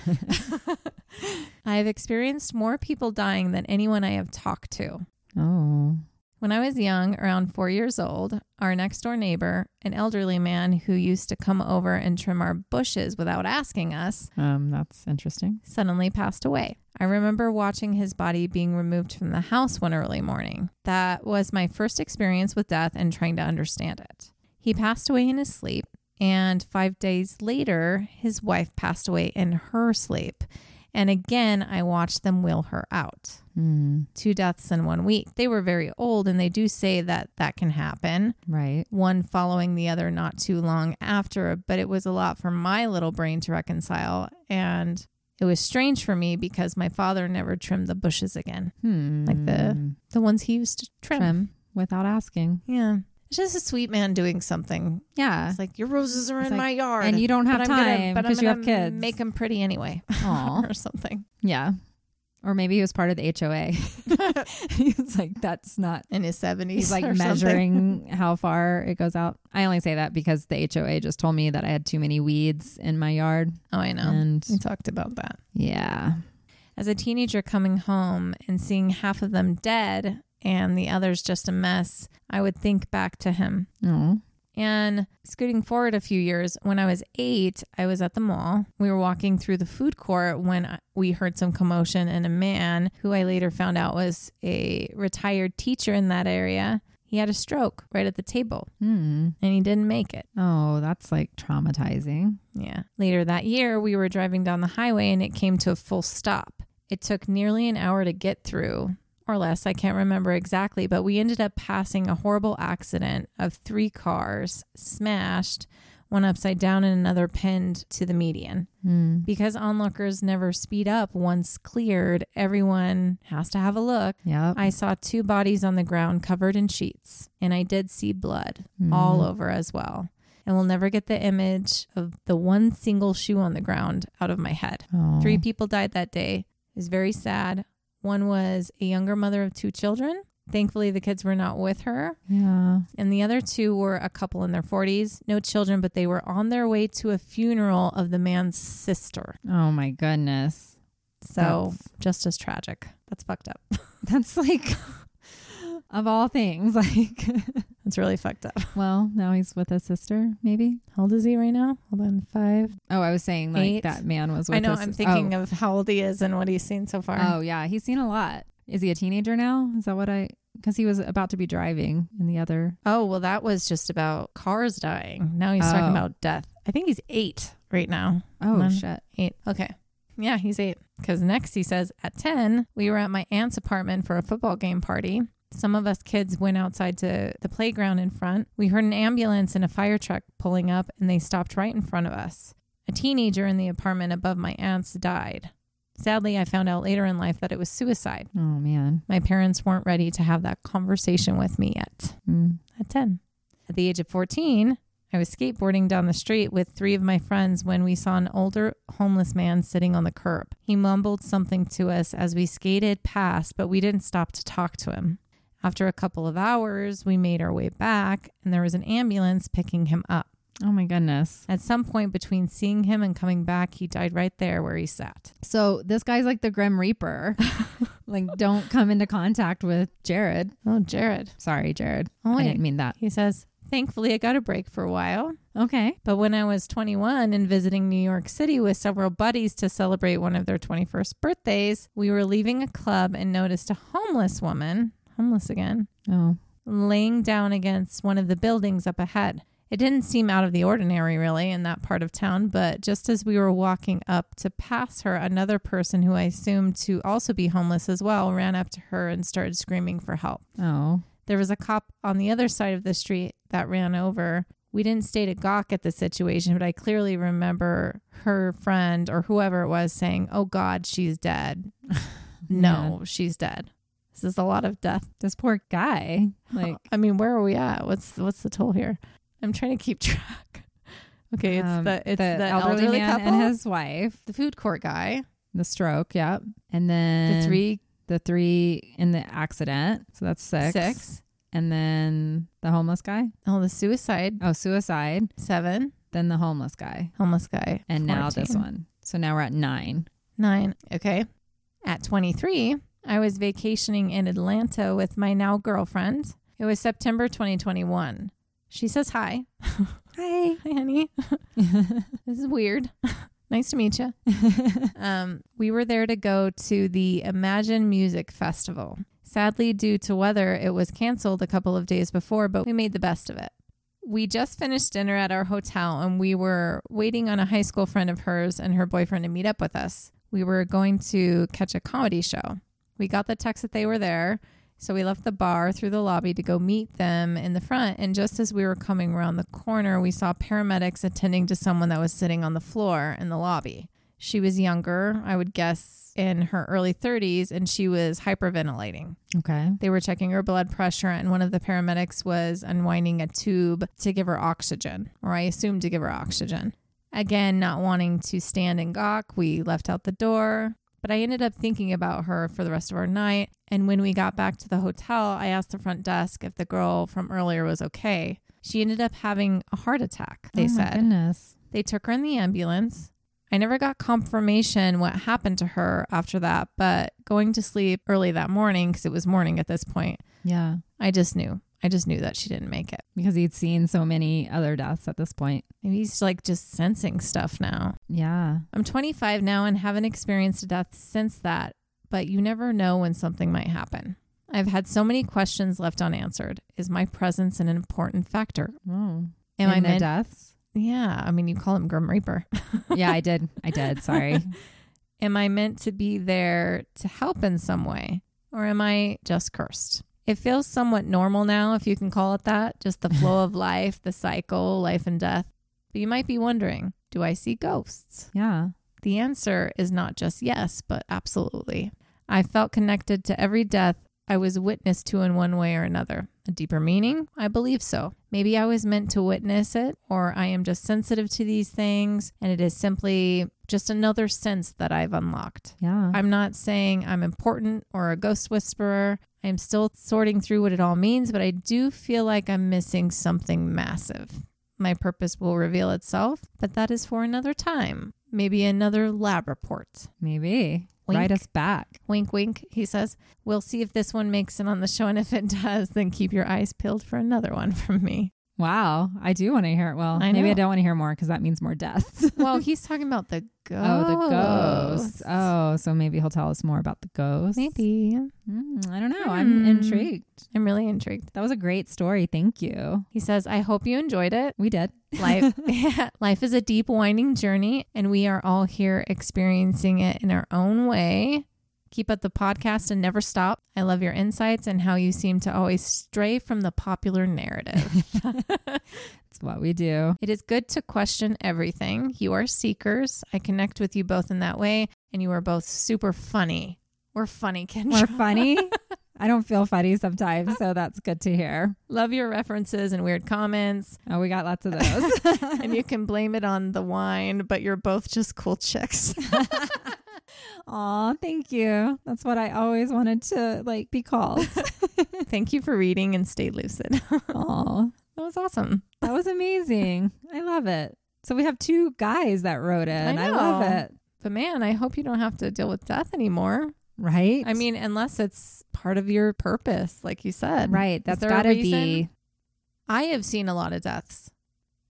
I have experienced more people dying than anyone I have talked to. Oh. When I was young, around four years old, our next door neighbor, an elderly man who used to come over and trim our bushes without asking us, Um, that's interesting. suddenly passed away. I remember watching his body being removed from the house one early morning. That was my first experience with death and trying to understand it. He passed away in his sleep, and five days later, his wife passed away in her sleep. And again, I watched them wheel her out. Hmm. Two deaths in one week. They were very old, and they do say that that can happen Right. one following the other not too long after, but it was a lot for my little brain to reconcile. And it was strange for me because my father never trimmed the bushes again, Hmm. Like the- the ones he used to trim. trim without asking. Yeah. It's just a sweet man doing something. Yeah. It's like, your roses are It's in like- my yard. and you don't have but time but I'm because you have kids. Make them pretty anyway, or something. Yeah. Or maybe he was part of the HOA. he's like, that's not. In his 70s. He's like measuring how far it goes out. I only say that because the HOA just told me that I had too many weeds in my yard. Oh, I know. And We talked about that. yeah. As a teenager coming home and seeing half of them dead and the others just a mess, I would think back to him. Oh. And scooting forward a few years, when I was eight, I was at the mall. We were walking through the food court when we heard some commotion, and a man who I later found out was a retired teacher in that area. He had a stroke right at the table Hmm. and he didn't make it. Oh, that's like traumatizing. Yeah. Later that year, we were driving down the highway and it came to a full stop. It took nearly an hour to get through, or less. I can't remember exactly, but we ended up passing a horrible accident of three cars smashed, one upside down and another pinned to the median. Hmm. Because onlookers never speed up once cleared, everyone has to have a look. Yep. I saw two bodies on the ground covered in sheets, and I did see blood all Mhm. over as well. And we'll never get the image of the one single shoe on the ground out of my head. Oh. Three people died that day. It was very sad. One was a younger mother of two children. Thankfully, the kids were not with her. Yeah. And the other two were a couple in their 40s, no children, but they were on their way to a funeral of the man's sister. Oh my goodness. So, That's- just as tragic. That's fucked up. That's like of all things. Like, It's really fucked up. well, now he's with his sister, maybe. How old is he right now? Hold on, five. Oh, I was saying like Eight. that man was with I know. his- I'm thinking oh. of how old he is and what he's seen so far. Oh, yeah. He's seen a lot. Is he a teenager now? Is that what I. Because he was about to be driving in the other. Oh, well, that was just about cars dying. Mm. Now he's talking Oh. about death. I think he's eight right now. Oh, None. shit. Eight. Okay. Yeah, he's eight. Because next he says, at 10, we were at my aunt's apartment for a football game party. Some of us kids went outside to the playground in front. We heard an ambulance and a fire truck pulling up, and they stopped right in front of us. A teenager in the apartment above my aunt's died. Sadly, I found out later in life that it was suicide. Oh, man. My parents weren't ready to have that conversation with me yet Mm. at 10. At the age of 14, I was skateboarding down the street with three of my friends when we saw an older homeless man sitting on the curb. He mumbled something to us as we skated past, but we didn't stop to talk to him. After a couple of hours, we made our way back, and there was an ambulance picking him up. Oh, my goodness. At some point between seeing him and coming back, he died right there where he sat. So this guy's like the Grim Reaper. like, don't come into contact with Jared. Oh, Jared. Sorry, Jared. Oh, I didn't mean that. He says, Thankfully, I got a break for a while. Okay. But when I was 21 and visiting New York City with several buddies to celebrate one of their 21st birthdays, we were leaving a club and noticed a homeless woman, homeless again, Oh. laying down against one of the buildings up ahead. It didn't seem out of the ordinary, really, in that part of town, but just as we were walking up to pass her, another person who I assumed to also be homeless as well ran up to her and started screaming for help. Oh. There was a cop on the other side of the street that ran over. We didn't stay to gawk at the situation, but I clearly remember her friend or whoever it was saying, Oh God, she's dead. no, she's dead. This is a lot of death. This poor guy. Like, I mean, where are we at? What's what's the toll here? I'm trying to keep track. Okay, it's um, the it's the, elderly, elderly, man couple, and his wife, the food court guy, the stroke. Yep. And then the three the three in the accident. So that's six. six, And then the homeless guy. oh the suicide Oh, suicide. seven, Then the homeless guy. homeless guy, And now this one. So now we're at nine. Nine. Okay. At 23, I was vacationing in Atlanta with my now girlfriend. It was September 2021. She says hi. Hi. Hi, honey. this is weird. nice to meet you. Um, we were there to go to the Imagine Music Festival. Sadly, due to weather, it was canceled a couple of days before, but we made the best of it. We just finished dinner at our hotel and we were waiting on a high school friend of hers and her boyfriend to meet up with us. We were going to catch a comedy show. We got the text that they were there, so we left the bar through the lobby to go meet them in the front. And just as we were coming around the corner, we saw paramedics attending to someone that was sitting on the floor in the lobby. She was younger, I would guess in her early 30s, and she was hyperventilating. Okay. They were checking her blood pressure, and one of the paramedics was unwinding a tube to give her oxygen, or I assumed to give her oxygen. Again, not wanting to stand and gawk, we left out the door. But I ended up thinking about her for the rest of our night. And when we got back to the hotel, I asked the front desk if the girl from earlier was okay. She ended up having a heart attack, they oh said. goodness. They took her in the ambulance. I never got confirmation what happened to her after that, but going to sleep early that morning, because it was morning at this point, Yeah. I just knew. I just knew that she didn't make it. Because he'd seen so many other deaths at this point. Maybe he's like just sensing stuff now. Yeah. I'm 25 now and haven't experienced a death since that, but you never know when something might happen. I've had so many questions left unanswered. Is my presence an important factor? Oh. Am I In the meant? deaths? Yeah, I mean, you call him Grim Reaper. yeah, I did. I did. Sorry. Am I meant to be there to help in some way? Or am I just cursed? It feels somewhat normal now, if you can call it that, just the flow of life, the cycle, life and death. But you might be wondering do I see ghosts? Yeah. The answer is not just yes, but absolutely. I felt connected to every death I was witness to in one way or another. A deeper meaning? I believe so. Maybe I was meant to witness it, or I am just sensitive to these things, and it is simply just another sense that I've unlocked. Yeah. I'm not saying I'm important or a ghost whisperer. I'm still sorting through what it all means, but I do feel like I'm missing something massive. My purpose will reveal itself, but that is for another time. Maybe another lab report. Maybe. Wink. Write us back. Wink, wink, he says. We'll see if this one makes it on the show, and if it does, then keep your eyes peeled for another one from me. Wow. I do want to hear it. Well, I maybe I don't want to hear more because that means more deaths. Well, he's talking about the ghost. Oh, the ghosts. Oh, so maybe he'll tell us more about the ghosts. Maybe. Mm, I don't know. I'm Hmm. intrigued. I'm really intrigued. That was a great story. Thank you. He says, I hope you enjoyed it. We did. Life, life is a deep, winding journey, and we are all here experiencing it in our own way. Keep up the podcast and never stop. I love your insights and how you seem to always stray from the popular narrative. It's what we do. it is good to question everything. You are seekers. I connect with you both in that way, and you are both super funny. We're funny, Kendra. We're funny. I don't feel funny sometimes, so that's good to hear. Love your references and weird comments, Oh, we got lots of those. and you can blame it on the wine, but you're both just cool chicks. Aw, thank you. That's what I always wanted to like be called. Thank you for reading and stay lucid. Aw, That was awesome. that was amazing. I love it. So we have two guys that wrote it. and I love it. But man, I hope you don't have to deal with death anymore. Right? I mean, unless it's part of your purpose, like you said. right. That's got to be. I have seen a lot of deaths.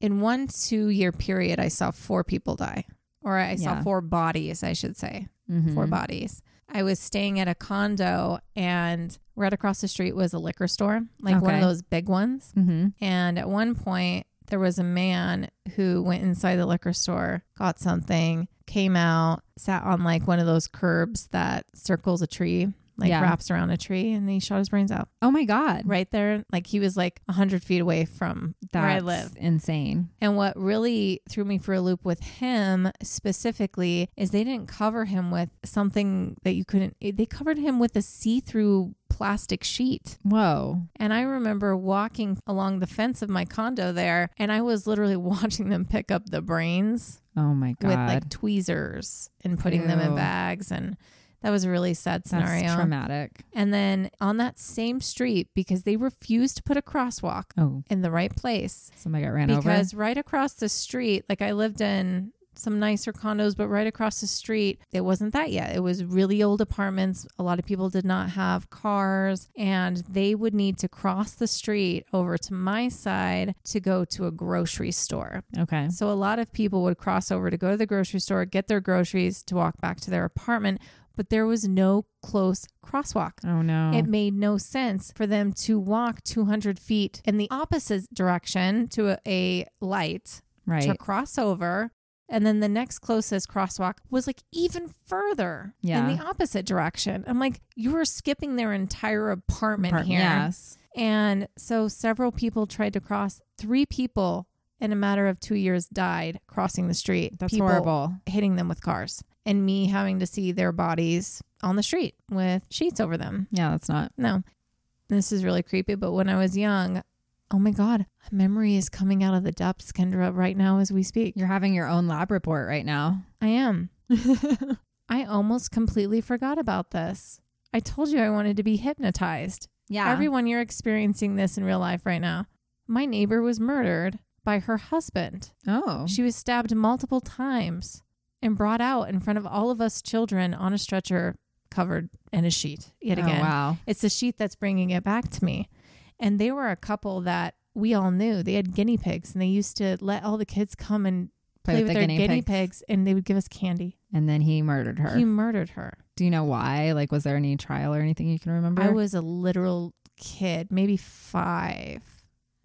In one two year period, I saw four people die, or I saw four bodies, I should say. Mhm. Four bodies. I was staying at a condo, and right across the street was a liquor store, like one of those big ones. Mhm. And at one point, there was a man who went inside the liquor store, got something, came out, sat on like one of those curbs that circles a tree, like Yeah. wraps around a tree, and he shot his brains out Oh my God. right there. Like he was like 100 feet away from where I live. insane. And what really threw me for a loop with him specifically is they didn't cover him with something that you couldn't, eh, they covered him with a see through plastic sheet. Whoa. And I remember walking along the fence of my condo there, and I was literally watching them pick up the brains Oh my God. with like tweezers and putting them in bags. And that was a really sad scenario. That's traumatic. and then on that same street, because they refused to put a crosswalk Oh, in the right place, somebody got ran over. because right across the street, like I lived in some nicer condos, but right across the street, it wasn't that yet. It was really old apartments. A lot of people did not have cars, and they would need to cross the street over to my side to go to a grocery store. Okay. So a lot of people would cross over to go to the grocery store, get their groceries to walk back to their apartment, but there was no close crosswalk. Oh no. It made no sense for them to walk 200 feet in the opposite direction to a, a light right. to cross over. And then the next closest crosswalk was like even further Yeah. in the opposite direction. I'm like, you were skipping their entire apartment Part- here. Yes. And so several people tried to cross. Three people in a matter of two years died crossing the street. That's people horrible. Hitting them with cars. And me having to see their bodies on the street with sheets over them. Yeah, that's not. No, this is really creepy. But when I was young, oh my God, a memory is coming out of the depths, Kendra, right now as we speak. You're having your own lab report right now. I am. I almost completely forgot about this. I told you I wanted to be hypnotized. Yeah. Everyone, you're experiencing this in real life right now. My neighbor was murdered by her husband. oh. She was stabbed multiple times and brought out in front of all of us children on a stretcher covered in a sheet yet Oh, again. wow. It's the sheet that's bringing it back to me. And they were a couple that we all knew. They had guinea pigs and they used to let all the kids come and play, with, the their guinea, pigs. pigs. and they would give us candy. And then he murdered her. He murdered her. Do you know why? Like, was there any trial or anything you can remember? I was a literal kid, maybe five,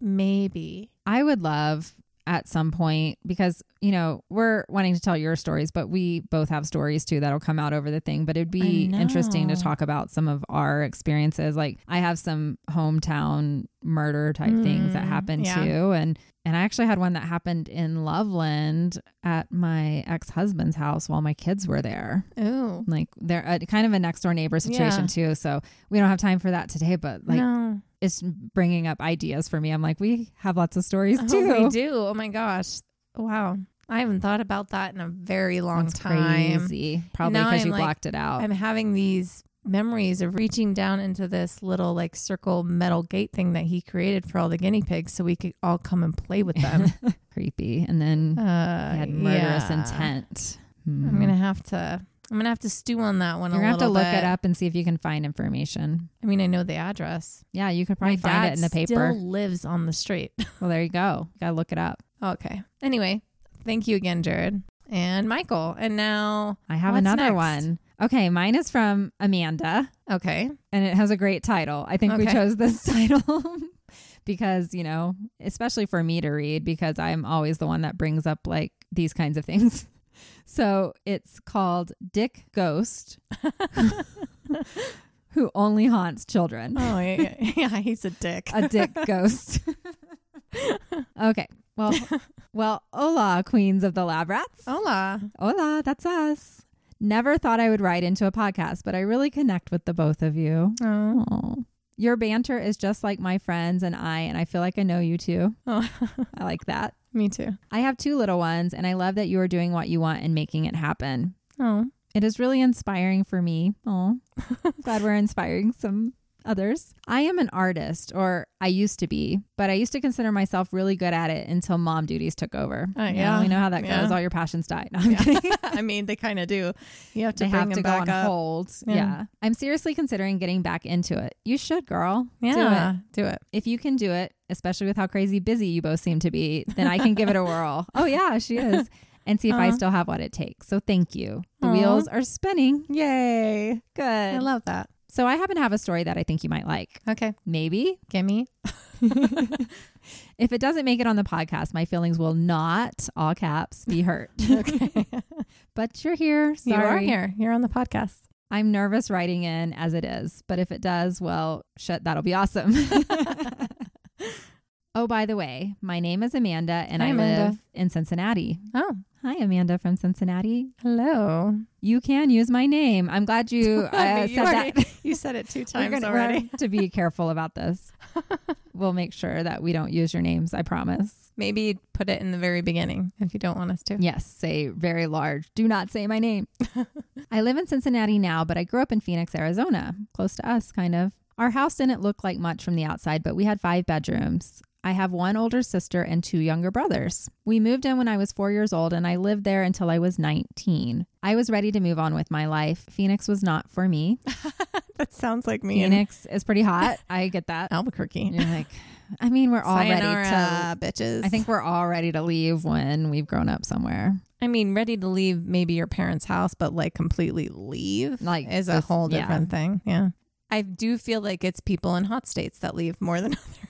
maybe. I would love at some point because you know we're wanting to tell your stories but we both have stories too that'll come out over the thing. But it'd be interesting to talk about some of our experiences. Like i have some hometown murder type things that Mm, happened yeah. too. And and i actually had one that happened in loveland at my ex-husband's house while my kids were there. Oh like they're a, kind of a next door neighbor situation too. So we don't have time for that today but like no. It's bringing up ideas for me i'm like we have lots of stories Oh, too we do. Oh my gosh. Wow. I haven't thought about that in a very long That's time. crazy. Probably because you like- blocked it out. I'm having these memories of reaching down into this little like circle metal gate thing that he created for all the guinea pigs so we could all come and play with them. Creepy. And then uh, he had murderous yeah. intent. I'm Hmm. gonna have to I'm gonna have to stew on that one You're gonna have to look bit. it up and see if you can find information. I mean, I know the address. Yeah, you could probably My find it in the paper. Still lives on the street. Well, there you go. You gotta look it up. okay. Anyway, thank you again, Jared and Michael. And now, I have another next? one. Okay, mine is from Amanda, okay, and it has a great title. I think we chose this title because, you know, especially for me to read, because I'm always the one that brings up like these kinds of things. So it's called Dick Ghost, who only haunts children. oh yeah, yeah, yeah, he's a dick. A dick ghost. okay. Well, well, hola, queens of the lab rats. Hola. Hola, that's us. Never thought I would write into a podcast, but I really connect with the both of you. Oh. Your banter is just like my friends and I, and I feel like I know you too. oh. I like that. Me too. I have two little ones, and I love that you are doing what you want and making it happen. Oh. It is really inspiring for me. Oh, glad we're inspiring some others. I am an artist, or I used to be, but I used to consider myself really good at it until mom duties took over. Uh, You know, yeah. we know how that Yeah. goes. All your passions die. No, I'm kidding. I mean, they kind of do. You have to they bring have them to go back on up. hold. Yeah. Yeah. I'm seriously considering getting back into it. You should, girl. Do it. Yeah, do it. If you can do it, especially with how crazy busy you both seem to be, then I can give it a whirl. Oh, yeah, she is. And see if I still have what it takes. So thank you. The wheels are spinning. Yay! Good. I love that. So I happen to have a story that I think you might like. Okay, Maybe. gimme. if it doesn't make it on the podcast, my feelings will not, all caps, be hurt. Okay. but you're here. you are Sorry. here. You're on the podcast. I'm nervous writing in as it is, but if it does, well, shit, that'll be awesome. oh, by the way, my name is Amanda and Hi, I Amanda. live in Cincinnati. Oh, Hi, Amanda from Cincinnati. hello. You can use my name. I'm glad you uh, You said already- that. You said it two We're times already. to be careful about this. we'll make sure that we don't use your names. I promise. Maybe put it in the very beginning if you don't want us to. Yes, say very large. Do not say my name. I live in Cincinnati now, but I grew up in Phoenix, Arizona, close to us, kind of. Our house didn't look like much from the outside, but we had five bedrooms. I have one older sister and two younger brothers. We moved in when I was four years old, and I lived there until I was 19. I was ready to move on with my life. Phoenix was not for me. That sounds like me Phoenix is pretty hot. I get that. Albuquerque. You're like, I mean, we're all Sayonara, ready to. bitches. I think we're all ready to leave when we've grown up somewhere. I mean, ready to leave maybe your parents' house, but like completely leave Like, is a this- whole yeah. different thing. Yeah. I do feel like it's people in hot states that leave more than other people.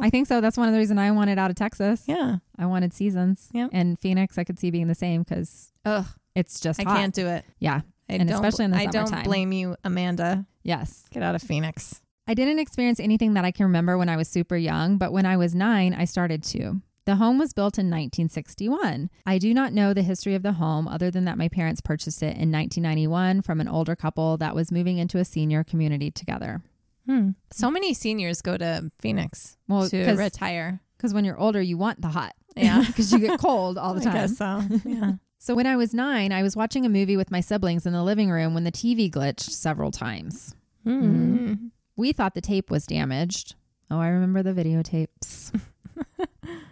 I think so. That's one of the reasons I wanted out of Texas. Yeah. I wanted seasons. Yeah. And Phoenix, I could see being the same because Ugh. it's just I hot. can't do it. Yeah. I And especially in the I don't summertime. blame you, Amanda. Yes. Get out of Phoenix. I didn't experience anything that I can remember when I was super young, but when I was nine, I started to. The home was built in 1961. I do not know the history of the home other than that my parents purchased it in 1991 from an older couple that was moving into a senior community together. Hmm. So many seniors go to Phoenix Well, to retire. because when you're older, you want the hot. Yeah. Because you get cold all the I time. guess so. Yeah. So when I was nine, I was watching a movie with my siblings in the living room when the TV glitched several times. Hmm. We thought the tape was damaged. Oh, I remember the videotapes.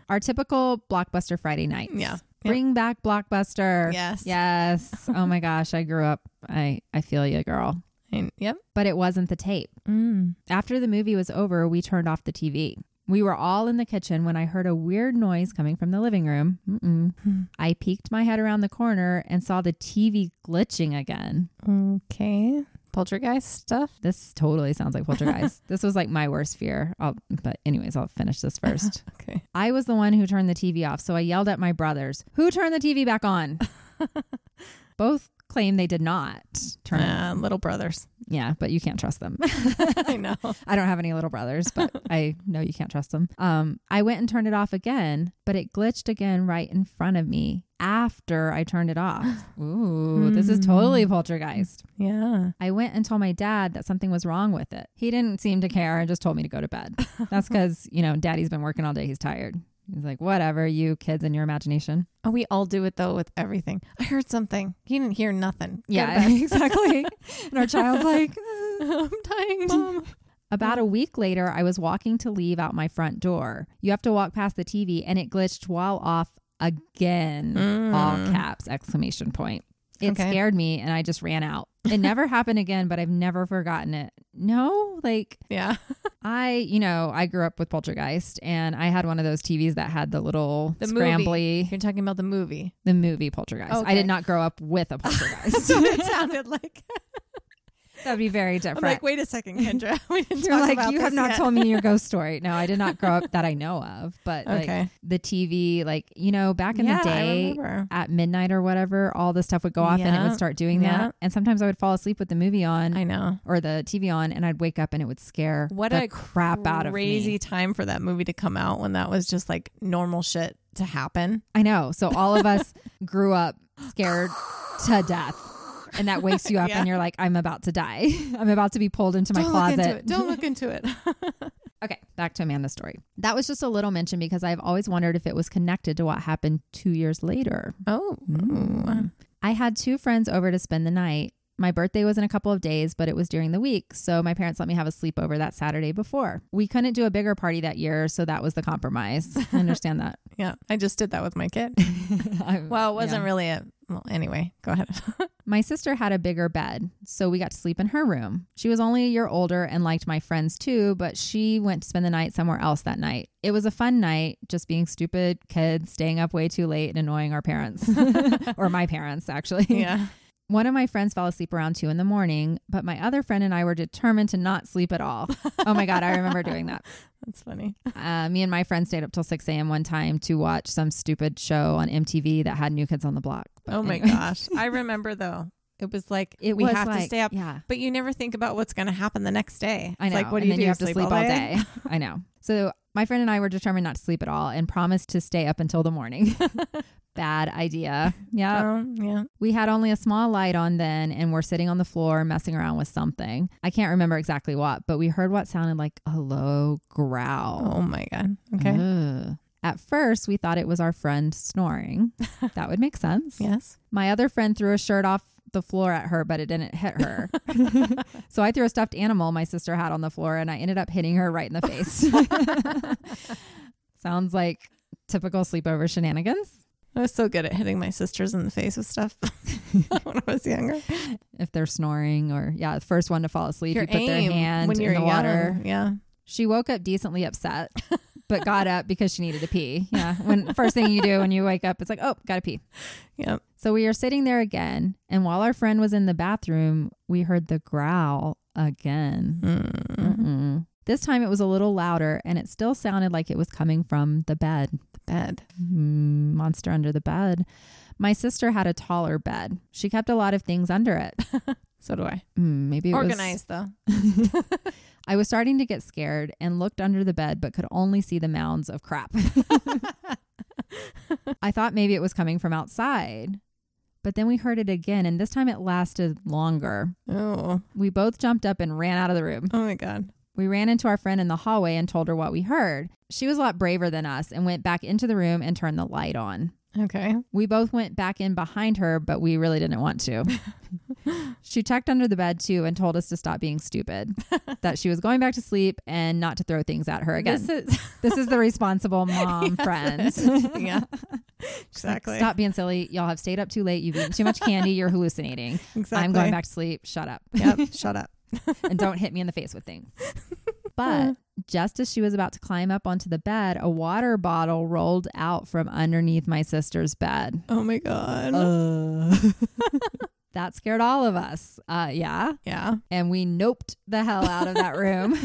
Our typical Blockbuster Friday night. Yeah. Bring back Blockbuster. Yes. Yes. Oh my gosh, I grew up. I I feel you, girl. And- yep. But it wasn't the tape. Mm. After the movie was over, we turned off the TV. We were all in the kitchen when I heard a weird noise coming from the living room. Mm-mm. Hmm. I peeked my head around the corner and saw the TV glitching again. Okay. Poltergeist stuff. This totally sounds like poltergeist. this was like my worst fear. I'll, but anyways, I'll finish this first. Okay. I was the one who turned the TV off, so I yelled at my brothers, "Who turned the TV back on?" Both claim they did not turn. Uh, little brothers. Yeah, but you can't trust them. I know. I don't have any little brothers, but I know you can't trust them. Um, I went and turned it off again, but it glitched again right in front of me after I turned it off. Ooh, this is totally poltergeist. Yeah. I went and told my dad that something was wrong with it. He didn't seem to care and just told me to go to bed. That's because, you know, daddy's been working all day. He's tired. He's like, whatever, you kids and your imagination. Oh, we all do it though with everything. I heard something. He didn't hear nothing. Yeah, exactly. and our child's like, I'm dying, mom. About a week later, I was walking to leave out my front door. You have to walk past the TV, and it glitched while off again. All mm. caps, exclamation point. It Okay. scared me, and I just ran out. It never happened again, but I've never forgotten it. No, like Yeah. I, you know, I grew up with Poltergeist, and I had one of those TVs that had the little The movie. You're talking about the movie. the movie Poltergeist. I did not grow up with a Poltergeist. so it sounded like That'd be very different. I'm like, wait a second, Kendra. We didn't You're like, you have not yet." told me your ghost story. No, I did not grow up that I know of. But like Okay. the TV, like, you know, back in yeah, the day at midnight or whatever, all the stuff would go off and it would start doing Yeah. that. And sometimes I would fall asleep with the movie on I know. or the TV on and I'd wake up and it would scare What the a crap out of me. Crazy time for that movie to come out when that was just like normal shit to happen. I know. So all of us grew up scared to death. And that wakes you up Yeah. and you're like, I'm about to die. I'm about to be pulled into my Don't closet. look into. Don't look into it. Okay, back to Amanda's story. That was just a little mention because I've always wondered if it was connected to what happened two years later. oh. Mm. I had two friends over to spend the night. My birthday was in a couple of days, but it was during the week. So my parents let me have a sleepover that Saturday before. We couldn't do a bigger party that year, so that was the compromise. I understand that. Yeah. I just did that with my kid. Well, it wasn't yeah. really a well, anyway, go ahead. My sister had a bigger bed, so we got to sleep in her room. She was only a year older and liked my friends too, but she went to spend the night somewhere else that night. It was a fun night, just being stupid kids, staying up way too late and annoying our parents or my parents, actually. yeah. One of my friends fell asleep around two in the morning, but my other friend and I were determined to not sleep at all. oh my God, I remember doing that. That's funny. Uh, me and my friend stayed up till 6 a.m. one time to watch some stupid show on MTV that had New Kids on the Block. But oh my anyway. gosh. I remember though. It was like It we was have to stay up. Yeah. But you never think about what's going to happen the next day. I It's know. like, what and do you do? you have to sleep, all day. I know. So my friend and I were determined not to sleep at all and promised to stay up until the morning. Bad idea. Yeah. Oh, yeah. We had only a small light on then and were sitting on the floor messing around with something. I can't remember exactly what, but we heard what sounded like a low growl. Oh my God. Okay. Ugh. At first, we thought it was our friend snoring. that would make sense. Yes. My other friend threw a shirt off the floor at her, but it didn't hit her. so I threw a stuffed animal my sister had on the floor and I ended up hitting her right in the face. Sounds like typical sleepover shenanigans. I was so good at hitting my sisters in the face with stuff when I was younger. If they're snoring or, yeah, the first one to fall asleep, Your you put their hand when you're in the water. Yeah. She woke up decently upset, but got up because she needed to pee. Yeah. When first thing you do when you wake up, it's like, oh, gotta pee. Yep. So we are sitting there again, and while our friend was in the bathroom, we heard the growl again. Mm. This time it was a little louder, and it still sounded like it was coming from the bed. The bed. Mm, monster under the bed. My sister had a taller bed. She kept a lot of things under it. So do I. Mm, maybe it was- Organized though. I was starting to get scared and looked under the bed, but could only see the mounds of crap. I thought maybe it was coming from outside. But then we heard it again, and this time it lasted longer. Oh. We both jumped up and ran out of the room. Oh my God. We ran into our friend in the hallway and told her what we heard. She was a lot braver than us and went back into the room and turned the light on. Okay. We both went back in behind her, but we really didn't want to. she checked under the bed too and told us to stop being stupid, that she was going back to sleep and not to throw things at her again. This is This is the responsible mom friend. yeah. She's like, Exactly. Stop being silly. Y'all have stayed up too late. You've eaten too much candy. You're hallucinating. Exactly. I'm going back to sleep. Shut up. Yep. Shut up. and don't hit me in the face with things. But just as she was about to climb up onto the bed, a water bottle rolled out from underneath my sister's bed. Oh my God. That scared all of us. Uh, yeah. yeah. And we noped the hell out of that room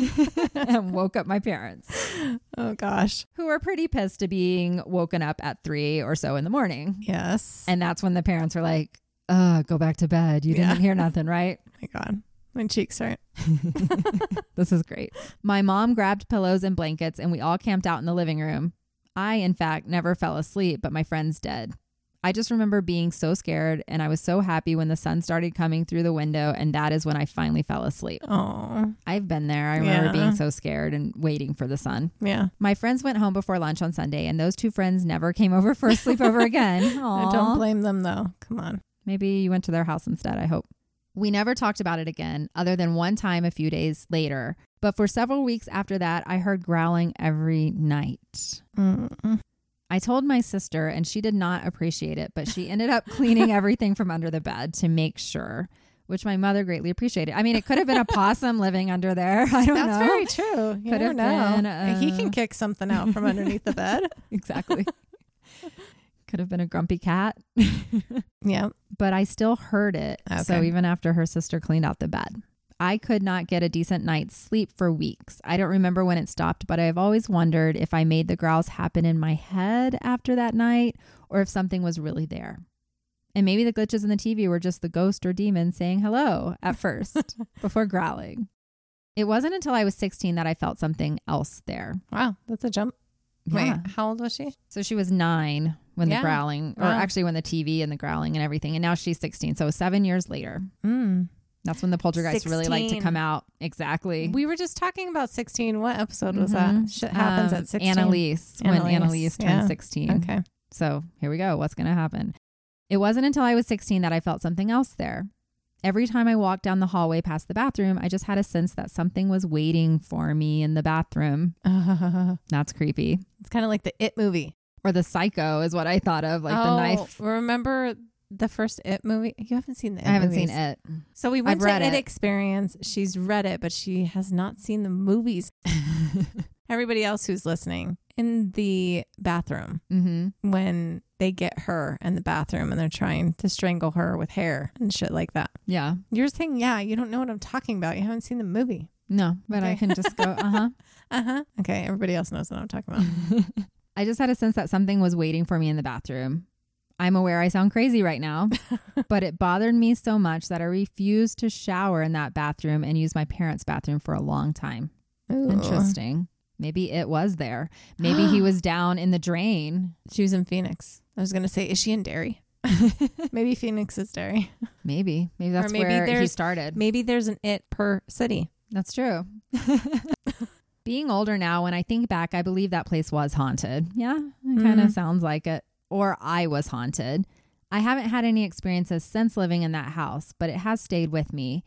and woke up my parents, Oh gosh. who were pretty pissed to being woken up at three or so in the morning. Yes. And that's when the parents were like, uh, go back to bed. You didn't hear nothing, right? oh my God. My cheeks hurt. This is great. My mom grabbed pillows and blankets and we all camped out in the living room. I, in fact, never fell asleep, but my friends did. I just remember being so scared and I was so happy when the sun started coming through the window, and that is when I finally fell asleep. Oh. I've been there. I remember Yeah. being so scared and waiting for the sun. Yeah. My friends went home before lunch on Sunday, and those two friends never came over for a sleepover again. I don't blame them though. Come on. Maybe you went to their house instead, I hope. We never talked about it again, other than one time a few days later. But for several weeks after that, I heard growling every night. Mm. I told my sister, and she did not appreciate it, but she ended up cleaning everything from under the bed to make sure, which my mother greatly appreciated. I mean, it could have been a possum living under there. I don't That's know. That's very true. You Could have know. been, And he uh, can kick something out from underneath the bed. exactly. Could have been a grumpy cat. Yeah. but I still heard it. So even after her sister cleaned out the bed, I could not get a decent night's sleep for weeks. I don't remember when it stopped, but I've always wondered if I made the growls happen in my head after that night or if something was really there. And maybe the glitches in the TV were just the ghost or demon saying hello at first before growling. It wasn't until I was 16 that I felt something else there. Wow. That's a jump. Yeah. Wait, how old was she? So she was nine when Yeah. the growling, or Wow. actually when the TV and the growling and everything. And now she's 16. So seven years later. Mm. That's when the poltergeist really like to come out. Exactly. We were just talking about 16. What episode was Mhm. that? Shit happens Um, at 16. Annalise, when Annalise, Annalise turned yeah. 16. Okay. So here we go. What's going to happen? It wasn't until I was 16 that I felt something else there. Every time I walked down the hallway past the bathroom, I just had a sense that something was waiting for me in the bathroom. That's creepy. it's kind of like the It movie. Or the psycho is what I thought of, like the Oh, knife. Remember the first It movie? You haven't seen the It I haven't movies. seen it. So we went I've read to it, it. Experience. She's read it, but she has not seen the movies. everybody else who's listening in the bathroom Mm-hmm. when they get her in the bathroom and they're trying to strangle her with hair and shit like that. Yeah. You're saying, yeah, you don't know what I'm talking about. You haven't seen the movie. No, but I Okay. can just go, uh huh. Uh huh. Okay, everybody else knows what I'm talking about. I just had a sense that something was waiting for me in the bathroom. I'm aware I sound crazy right now, but it bothered me so much that I refused to shower in that bathroom and use my parents' bathroom for a long time. Ooh. Interesting. Maybe it was there. Maybe he was down in the drain. She was in Phoenix. I was gonna say, is she in Derry? maybe Phoenix is Derry. Maybe. Maybe that's maybe where he started. Maybe there's an it per city. That's true. Being older now, when I think back, I believe that place was haunted. Yeah, it kind of Mhm. sounds like it. Or I was haunted. I haven't had any experiences since living in that house, but it has stayed with me.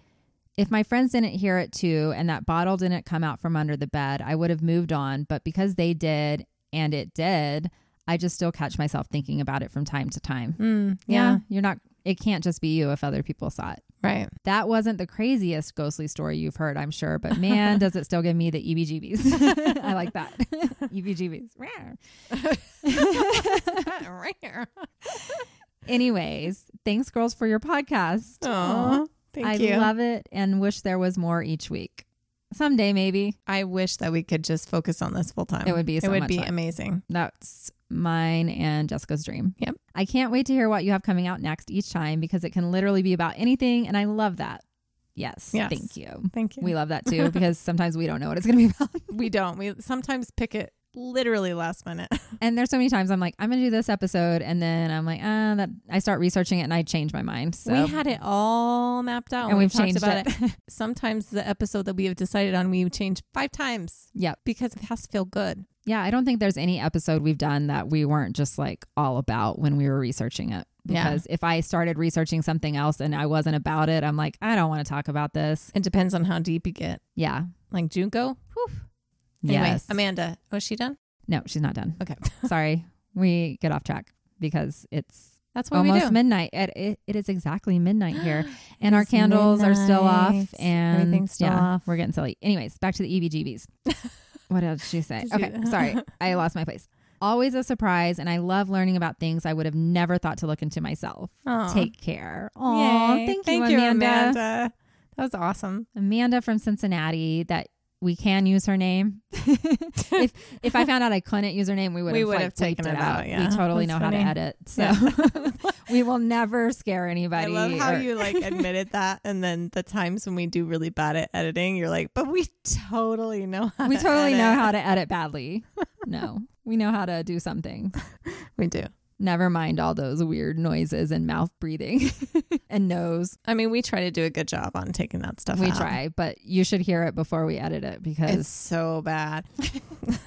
If my friends didn't hear it too, and that bottle didn't come out from under the bed, I would have moved on. But because they did, and it did, I just still catch myself thinking about it from time to time. Mm, Yeah, you're not, it can't just be you if other people saw it. Right. That wasn't the craziest ghostly story you've heard, I'm sure, but man, does it still give me the EBGBs. I like that. EBGBs. Anyways, thanks, girls, for your podcast. Aw, thank you. I you. love it and wish there was more each week. Someday, maybe. I wish that we could just focus on this full time. It would be so it would be fun. amazing. That's mine and Jessica's dream. Yep. I can't wait to hear what you have coming out next each time because it can literally be about anything. And I love that. Yes. Yes. Thank you. Thank you. We love that too because sometimes we don't know what it's going to be about. we don't. We sometimes pick it literally last minute. And there's so many times I'm like, I'm gonna do this episode, and then I'm like, ah, that I start researching it and I change my mind. So We had it all mapped out, and we've talked changed about it. Sometimes the episode that we have decided on, we change five times yep. because it has to feel good. Yeah, I don't think there's any episode we've done that we weren't just like all about when we were researching it. Yeah. Because if I started researching something else and I wasn't about it, I'm like, I don't want to talk about this. It depends on how deep you get. Yeah. Like JNCO. Anyway, yes. Amanda. Was she done? no, she's not done. Okay. Sorry, we get off track because it's That's what we almost do. midnight. It, it, it is exactly midnight here, and our candles are still off, and Everything's still yeah, off. we're getting silly. Anyways, back to the EBGBs. what else did she say? Did you- Okay, sorry, I lost my place. Always a surprise, and I love learning about things I would have never thought to look into myself. Aw. Take care. Aw, thank, Thank you, you, Amanda. Amanda. That was awesome. Amanda from Cincinnati. That we can use her name. if if I found out I couldn't use her name, we would We have like, taken it out, yeah. We totally That's know how to edit, so we will never scare anybody. I love how or- you like admitted that, and then the times when we do really bad at editing, you're like, "But we totally know how we to totally know how to edit badly. No, we know how to do something. we do." Never mind all those weird noises and mouth breathing and nose. I mean, we try to do a good job on taking that stuff. Out. We out. try, but you should hear it before we edit it because It's so bad.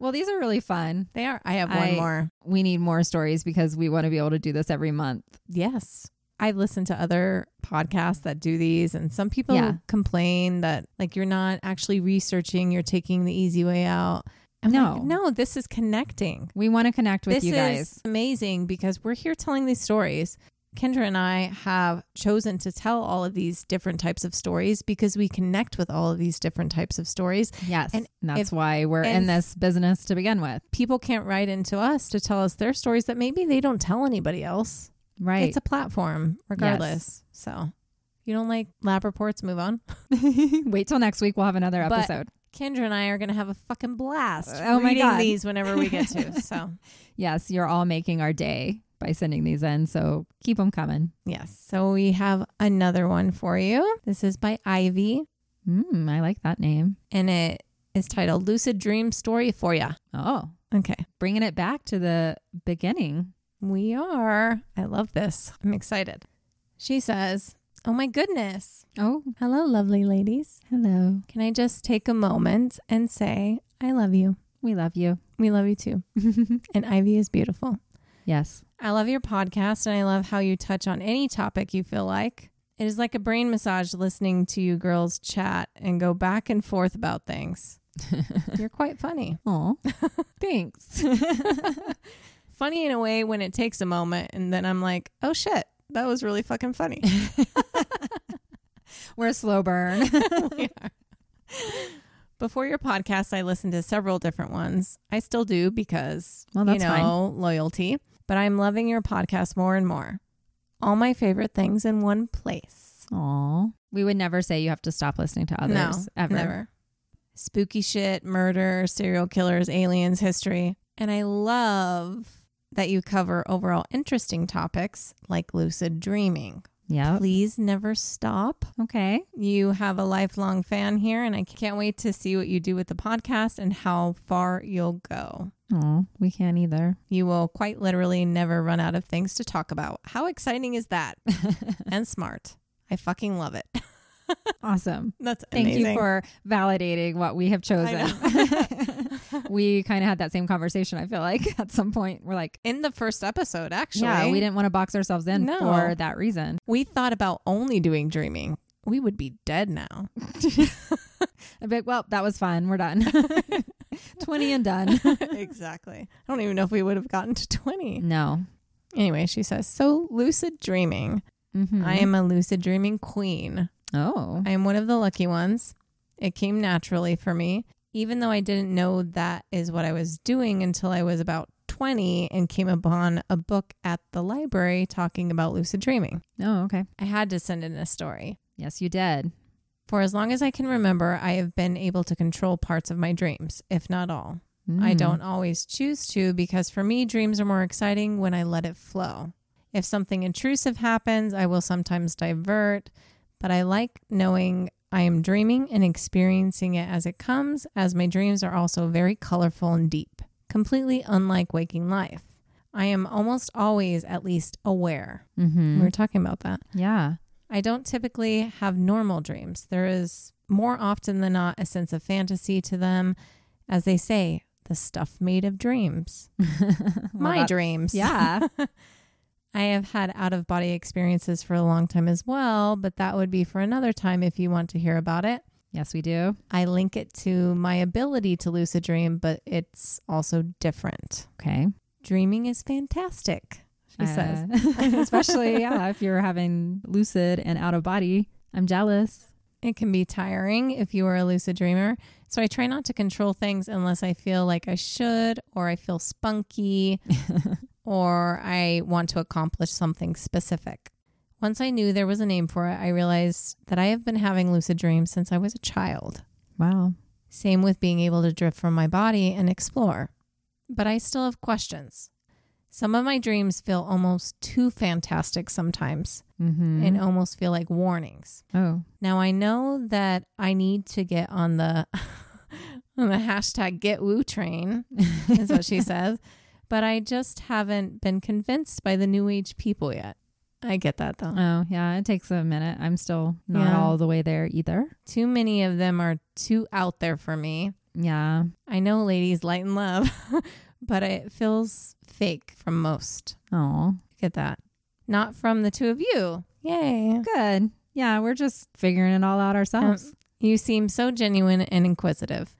well, these are really fun. They are. I have one I- more. We need more stories because we want to be able to do this every month. Yes. I listen to other podcasts that do these, and some people Yeah. complain that like you're not actually researching, you're taking the easy way out. I'm No. like, no, this is connecting. We want to connect with this you is guys. amazing because we're here telling these stories. Kendra and I have chosen to tell all of these different types of stories because we connect with all of these different types of stories. Yes. And And that's if- why we're in this business to begin with. People can't write into us to tell us their stories that maybe they don't tell anybody else. Right. It's a platform, regardless. So, you don't like lab reports? Move on. Wait till next week. We'll have another episode. Kendra and I are going to have a fucking blast. Oh my reading God. these whenever we get to. So, Yes, you're all making our day by sending these in. So keep them coming. yes. So we have another one for you. This is by Ivy, Mm, I like that name. and it is titled "Lucid Dream Story for Ya." Oh, Okay, bringing it back to the beginning. we are. I love this. I'm excited. She says, "Oh my goodness." Oh, Hello, lovely ladies. hello. Can I just take a moment and say, I love you. We love you. We love you too. And Ivy is beautiful. yes. I love your podcast and I love how you touch on any topic you feel like. It is like a brain massage listening to you girls chat and go back and forth about things. You're quite funny. Oh, thanks. Funny in a way when it takes a moment and then I'm like, oh shit, that was really fucking funny. We're a slow burn. We are. Before your podcast, I listened to several different ones. I still do because, Well, that's you know, loyalty. But I'm loving your podcast more and more. All my favorite things in one place. Aw. We would never say you have to stop listening to others no, ever. never. Spooky shit, murder, serial killers, aliens, history. And I love that you cover overall interesting topics like lucid dreaming. Yeah. Please never stop. Okay. You have a lifelong fan here, and I can't wait to see what you do with the podcast and how far you'll go. Oh, we can't either. You will quite literally never run out of things to talk about. How exciting is that? and smart. I fucking love it. Awesome. That's Thank amazing. you for validating what we have chosen. we kind of had that same conversation, I feel like, at some point. We're like, in the first episode, actually. yeah, we didn't want to box ourselves in No. for that reason. We thought about only doing dreaming. We would be dead now. I'd be like, well, that was fun. We're done. 20 and done. exactly. I don't even know if we would have gotten to 20. No. Anyway, she says, So lucid dreaming. Mhm. I am a lucid dreaming queen. Oh. I am one of the lucky ones. It came naturally for me, even though I didn't know that is what I was doing until I was about 20 and came upon a book at the library talking about lucid dreaming. Oh, okay. I had to send in a story. Yes, you did. For as long as I can remember, I have been able to control parts of my dreams, if not all. I Mm. don't always choose to because for me, dreams are more exciting when I let it flow. If something intrusive happens, I will sometimes divert, but I like knowing I am dreaming and experiencing it as it comes, as my dreams are also very colorful and deep, completely unlike waking life. I am almost always at least aware. Mhm. We were talking about that. Yeah. I don't typically have normal dreams. There is more often than not a sense of fantasy to them. As they say, the stuff made of dreams. Well, My dreams. Yeah. I have had out of body experiences for a long time as well, but that would be for another time if you want to hear about it. yes, we do. I link it to my ability to lucid dream, but it's also different. Okay. Dreaming is fantastic, she says. Uh, especially, yeah, if you're having lucid and out of body. I'm jealous. It can be tiring if you are a lucid dreamer. So I try not to control things unless I feel like I should, or I feel spunky, or I want to accomplish something specific. Once I knew there was a name for it, I realized that I have been having lucid dreams since I was a child. Wow. Same with being able to drift from my body and explore. But I still have questions. Some of my dreams feel almost too fantastic sometimes Mm-hmm. and almost feel like warnings. oh, Now I know that I need to get on the on the hashtag get woo train, is what she says. But I just haven't been convinced by the new age people yet. I get that though. oh, yeah. It takes a minute. I'm still not Yeah. all the way there either. Too many of them are too out there for me. Yeah. I know ladies light and love, but it feels fake from most. Oh, Get that. Not from the two of you. Yay. good. Yeah, we're just figuring it all out ourselves. Um, you seem so genuine and inquisitive.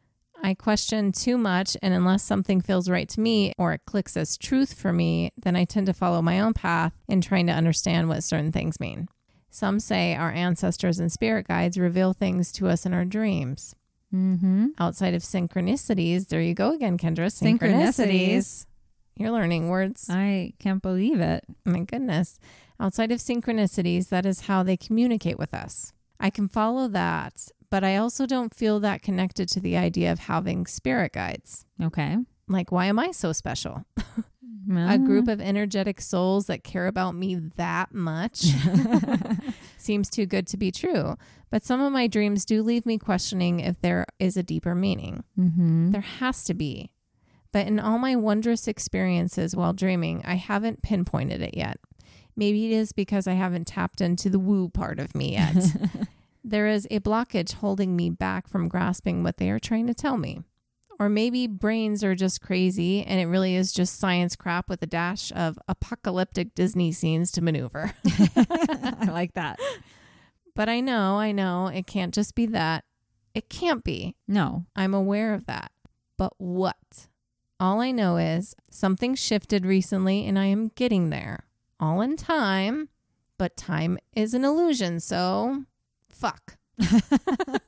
I question too much, and unless something feels right to me or it clicks as truth for me, then I tend to follow my own path in trying to understand what certain things mean. Some say our ancestors and spirit guides reveal things to us in our dreams. mm-hmm. Outside of synchronicities, there you go again, Kendra. Synchronicities. You're learning words. I can't believe it. My goodness. Outside of synchronicities, that is how they communicate with us. I can follow that, but I also don't feel that connected to the idea of having spirit guides. Okay. Like, why am I so special? A group of energetic souls that care about me that much seems too good to be true. But some of my dreams do leave me questioning if there is a deeper meaning. Mhm. There has to be. But in all my wondrous experiences while dreaming, I haven't pinpointed it yet. Maybe it is because I haven't tapped into the woo part of me yet. there is a blockage holding me back from grasping what they are trying to tell me. Or maybe brains are just crazy and it really is just science crap with a dash of apocalyptic Disney scenes to maneuver. I like that. but I know, I know, it can't just be that. It can't be. No. I'm aware of that. But what? All I know is something shifted recently and I am getting there. All in time, but time is an illusion, so fuck.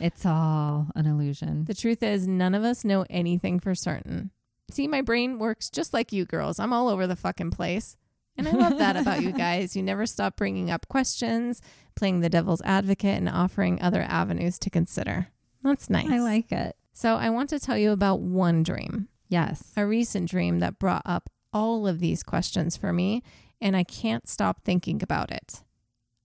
it's all an illusion. The truth is, none of us know anything for certain. See, my brain works just like you girls. I'm all over the fucking place. And I love that about you guys. You never stop bringing up questions, playing the devil's advocate, and offering other avenues to consider. That's nice. I like it. So, I want to tell you about one dream, Yes. a recent dream that brought up all of these questions for me, and I can't stop thinking about it.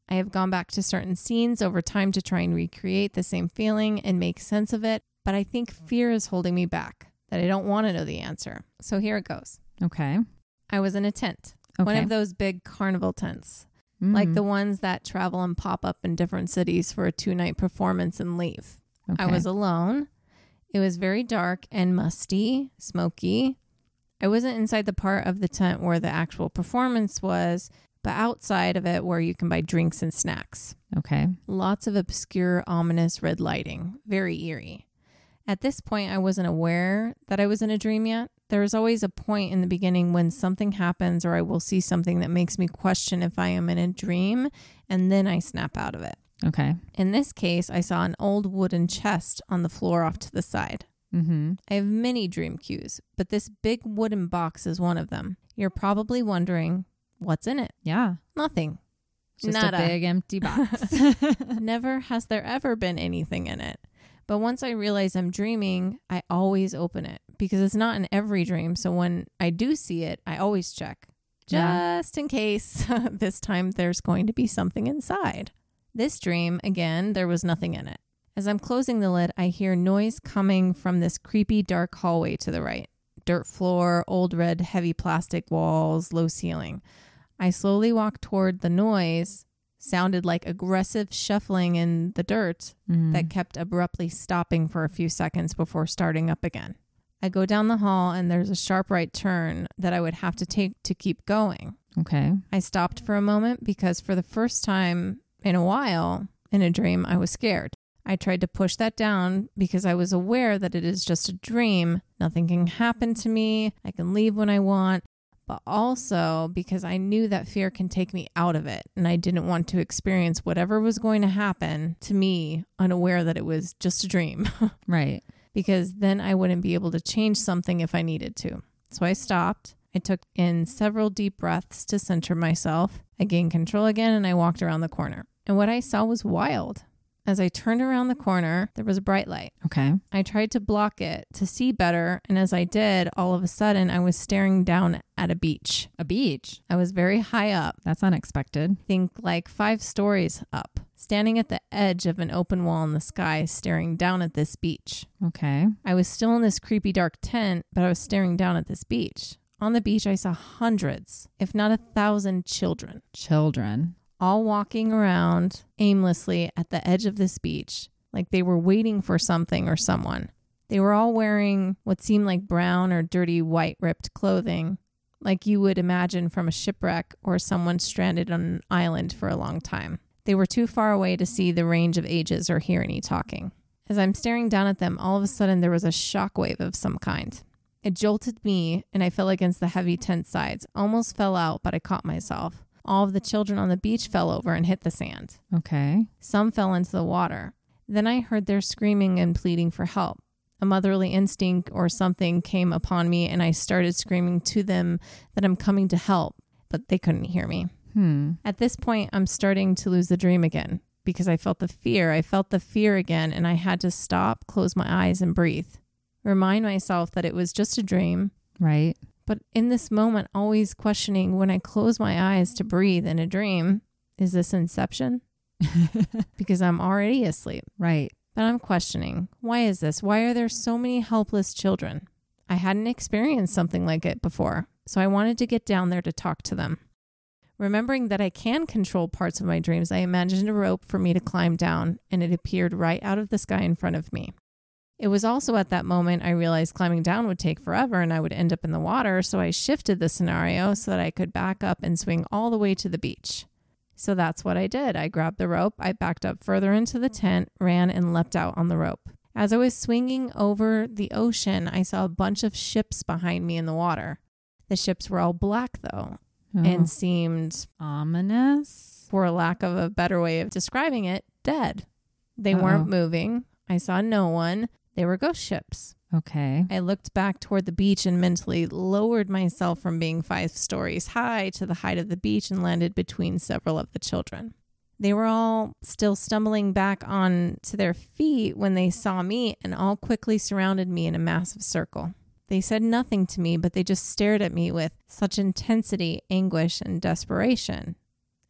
I have gone back to certain scenes over time to try and recreate the same feeling and make sense of it, but I think fear is holding me back, that I don't want to know the answer. So here it goes. Okay. I was in a tent, Okay. one of those big carnival tents, like Mm. the ones that travel and pop up in different cities for a two night performance and leave. I was alone. It was very dark and musty, smoky. I wasn't inside the part of the tent where the actual performance was, but outside of it where you can buy drinks and snacks. Okay. Lots of obscure, ominous red lighting, very eerie. At this point, I wasn't aware that I was in a dream yet. There is always a point in the beginning when something happens or I will see something that makes me question if I am in a dream, and then I snap out of it. Okay. In this case, I saw an old wooden chest on the floor off to the side. Mm-hmm. I have many dream cues, but this big wooden box is one of them. You're probably wondering, what's in it? Yeah. Nothing. Just Nada. a big empty box. Never has there ever been anything in it. But once I realize I'm dreaming, I always open it because it's not in every dream. So when I do see it, I always check Yeah. just in case this time there's going to be something inside. This dream, again, there was nothing in it. As I'm closing the lid, I hear noise coming from this creepy dark hallway to the right. Dirt floor, old red heavy plastic walls, low ceiling. I slowly walk toward the noise, sounded like aggressive shuffling in the dirt Mm. that kept abruptly stopping for a few seconds before starting up again. I go down the hall and there's a sharp right turn that I would have to take to keep going. okay. I stopped for a moment because for the first time in a while in a dream, I was scared. I tried to push that down because I was aware that it is just a dream. Nothing can happen to me. I can leave when I want. But also because I knew that fear can take me out of it. And I didn't want to experience whatever was going to happen to me, unaware that it was just a dream. Right. because then I wouldn't be able to change something if I needed to. So I stopped. I took in several deep breaths to center myself. I gained control again and I walked around the corner. And what I saw was wild. As I turned around the corner, there was a bright light. Okay. I tried to block it to see better, and as I did, all of a sudden I was staring down at a beach. A beach. I was very high up, That's unexpected. think like five stories up, standing at the edge of an open wall in the sky, staring down at this beach. Okay. I was still in this creepy dark tent, but I was staring down at this beach. On the beach, I saw hundreds, if not a thousand children, Children. All walking around aimlessly at the edge of this beach, like they were waiting for something or someone. They were all wearing what seemed like brown or dirty white ripped clothing, like you would imagine from a shipwreck or someone stranded on an island for a long time. They were too far away to see the range of ages or hear any talking. As I'm staring down at them, all of a sudden there was a shockwave of some kind. It jolted me, and I fell against the heavy tent sides. Almost fell out, but I caught myself. All of the children on the beach fell over and hit the sand. Okay. Some fell into the water. Then I heard their screaming and pleading for help. A motherly instinct or something came upon me, and I started screaming to them that I'm coming to help, but they couldn't hear me. Hmm. At this point, I'm starting to lose the dream again because I felt the fear. I felt the fear again, and I had to stop, close my eyes, and breathe. Remind myself that it was just a dream, Right. But in this moment, always questioning when I close my eyes to breathe in a dream, is this inception? because I'm already asleep. Right. But I'm questioning why is this? Why are there so many helpless children? I hadn't experienced something like it before, so I wanted to get down there to talk to them. Remembering that I can control parts of my dreams, I imagined a rope for me to climb down, and it appeared right out of the sky in front of me. It was also at that moment I realized climbing down would take forever and I would end up in the water, so I shifted the scenario so that I could back up and swing all the way to the beach. So that's what I did. I grabbed the rope, I backed up further into the tent, ran, and leapt out on the rope. As I was swinging over the ocean, I saw a bunch of ships behind me in the water. The ships were all black, though, Oh. and seemed, ominous. for lack of a better way of describing it, dead. They Uh-oh. weren't moving. I saw no one. They were ghost ships. Okay. I looked back toward the beach and mentally lowered myself from being five stories high to the height of the beach and landed between several of the children. They were all still stumbling back on to their feet when they saw me and all quickly surrounded me in a massive circle. They said nothing to me, but they just stared at me with such intensity, anguish, and desperation.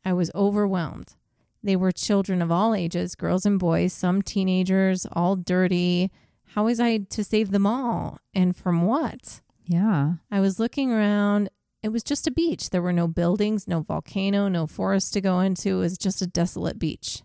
I was overwhelmed. They were children of all ages, girls and boys, some teenagers, all dirty. How was I to save them all? And from what? Yeah. I was looking around. It was just a beach. There were no buildings, no volcano, no forest to go into. It was just a desolate beach.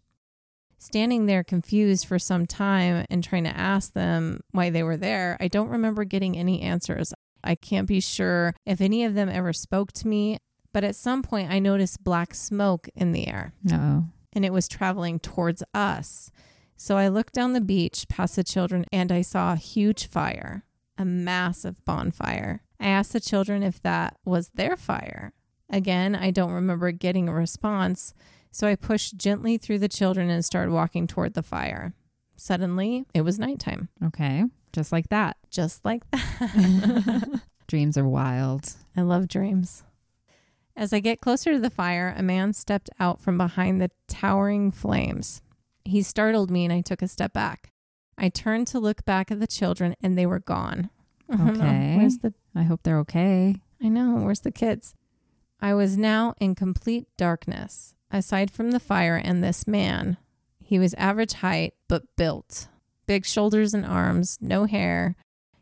Standing there confused for some time and trying to ask them why they were there, I don't remember getting any answers. I can't be sure if any of them ever spoke to me, but at some point I noticed black smoke in the air Oh. and it was traveling towards us. So I looked down the beach past the children and I saw a huge fire, a massive bonfire. I asked the children if that was their fire. Again, I don't remember getting a response, so I pushed gently through the children and started walking toward the fire. Suddenly, it was nighttime. Okay. Just like that. Just like that. Dreams are wild. I love dreams. As I get closer to the fire, a man stepped out from behind the towering flames. He startled me and I took a step back. I turned to look back at the children and they were gone. I don't know. Okay. Where's the I hope they're okay. I know, where's the kids? I was now in complete darkness. Aside from the fire and this man, he was average height but built. Big shoulders and arms, no hair.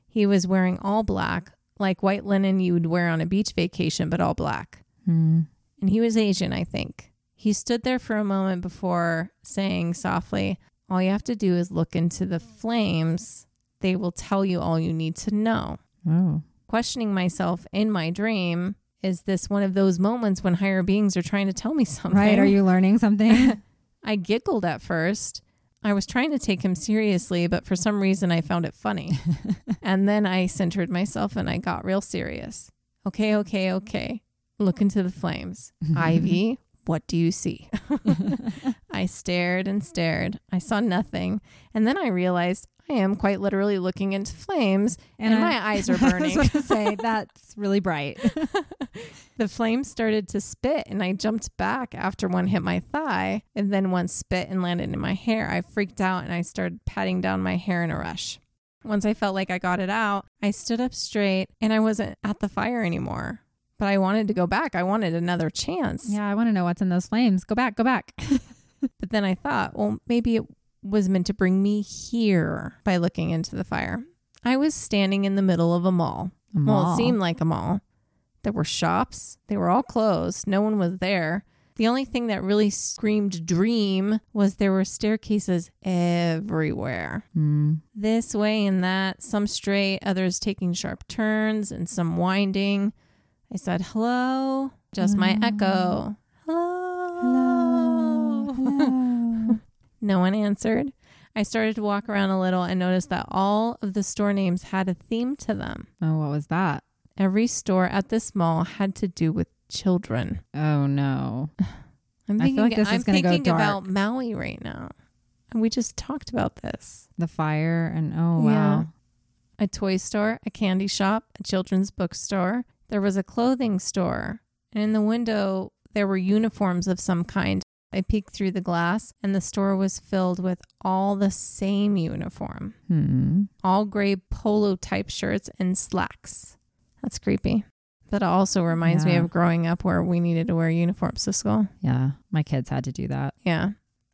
He was wearing all black, like white linen you would wear on a beach vacation, but all black. Hmm. And he was Asian, I think. He stood there for a moment before saying softly, All you have to do is look into the flames. They will tell you all you need to know. Oh. Questioning myself in my dream, is this one of those moments when higher beings are trying to tell me something? Right. Are you learning something? I giggled at first. I was trying to take him seriously, but for some reason I found it funny. and then I centered myself and I got real serious. Okay, okay, okay. Look into the flames. Ivy, what do you see? I stared and stared. I saw nothing. And then I realized I am quite literally looking into flames and, I- my eyes are I was burning. going to say that's really bright. the flames started to spit and I jumped back after one hit my thigh and then one spit and landed in my hair. I freaked out and I started patting down my hair in a rush. Once I felt like I got it out, I stood up straight and I wasn't at the fire anymore. But I wanted to go back. I wanted another chance. yeah, I want to know what's in those flames. Go back. Go back. But then I thought, well, maybe it was meant to bring me here by looking into the fire. I was standing in the middle of a mall. A Well, mall. it seemed like a mall. There were shops. They were all closed. No one was there. The only thing that really screamed dream was there were staircases everywhere. Hmm. This way and that, some straight, others taking sharp turns, and some winding. I said, hello. Just my echo. Hello. Hello. hello. No one answered. I started to walk around a little and noticed that all of the store names had a theme to them. oh, what was that? Every store at this mall had to do with children. Oh no. I'm I feel like this is I'm gonna go thinking dark. about Maui right now. And we just talked about this. The fire and oh wow. Yeah. A toy store, a candy shop, a children's bookstore. There was a clothing store. And in the window, there were uniforms of some kind. I peeked through the glass, and the store was filled with all the same uniform Hmm. all gray polo type shirts and slacks. That's creepy. But it also reminds me of growing up where we needed to wear uniforms to school. Yeah, my kids had to do that. Yeah.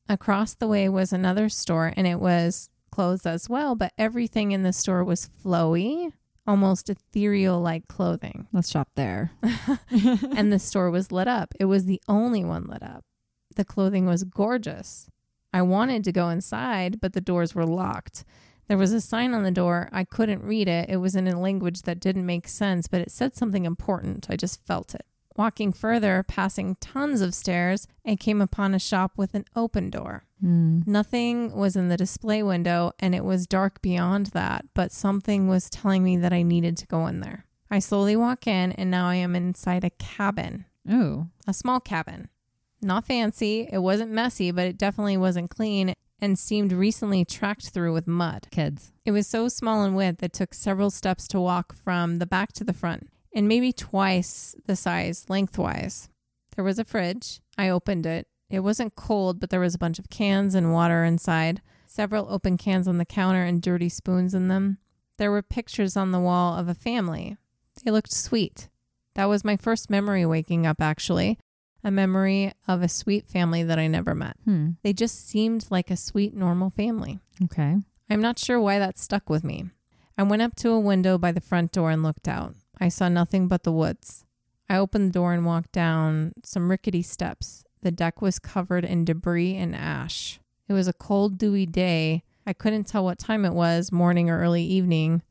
Across the way was another store and it was clothes as well, but everything in the store was flowy, almost ethereal like clothing. Let's shop there. and the store was lit up. It was the only one lit up. The clothing was gorgeous. I wanted to go inside, but the doors were locked. There was a sign on the door. I couldn't read it. It was in a language that didn't make sense, but it said something important. I just felt it. Walking further, passing tons of stairs, I came upon a shop with an open door. Hmm. Nothing was in the display window, and it was dark beyond that, but something was telling me that I needed to go in there. I slowly walk in, and now I am inside a cabin, Oh, a small cabin. Not fancy, it wasn't messy, but it definitely wasn't clean. and seemed recently tracked through with mud. Kids. It was so small in width it took several steps to walk from the back to the front, and maybe twice the size lengthwise. There was a fridge. I opened it. It wasn't cold, but there was a bunch of cans and water inside, several open cans on the counter, and dirty spoons in them. There were pictures on the wall of a family. They looked sweet. That was my first memory waking up, actually. A memory of a sweet family that I never met. Hmm. They just seemed like a sweet, normal family. Okay. I'm not sure why that stuck with me. I went up to a window by the front door and looked out. I saw nothing but the woods. I opened the door and walked down some rickety steps. The deck was covered in debris and ash. It was a cold, dewy day. I couldn't tell what time it was, morning or early evening.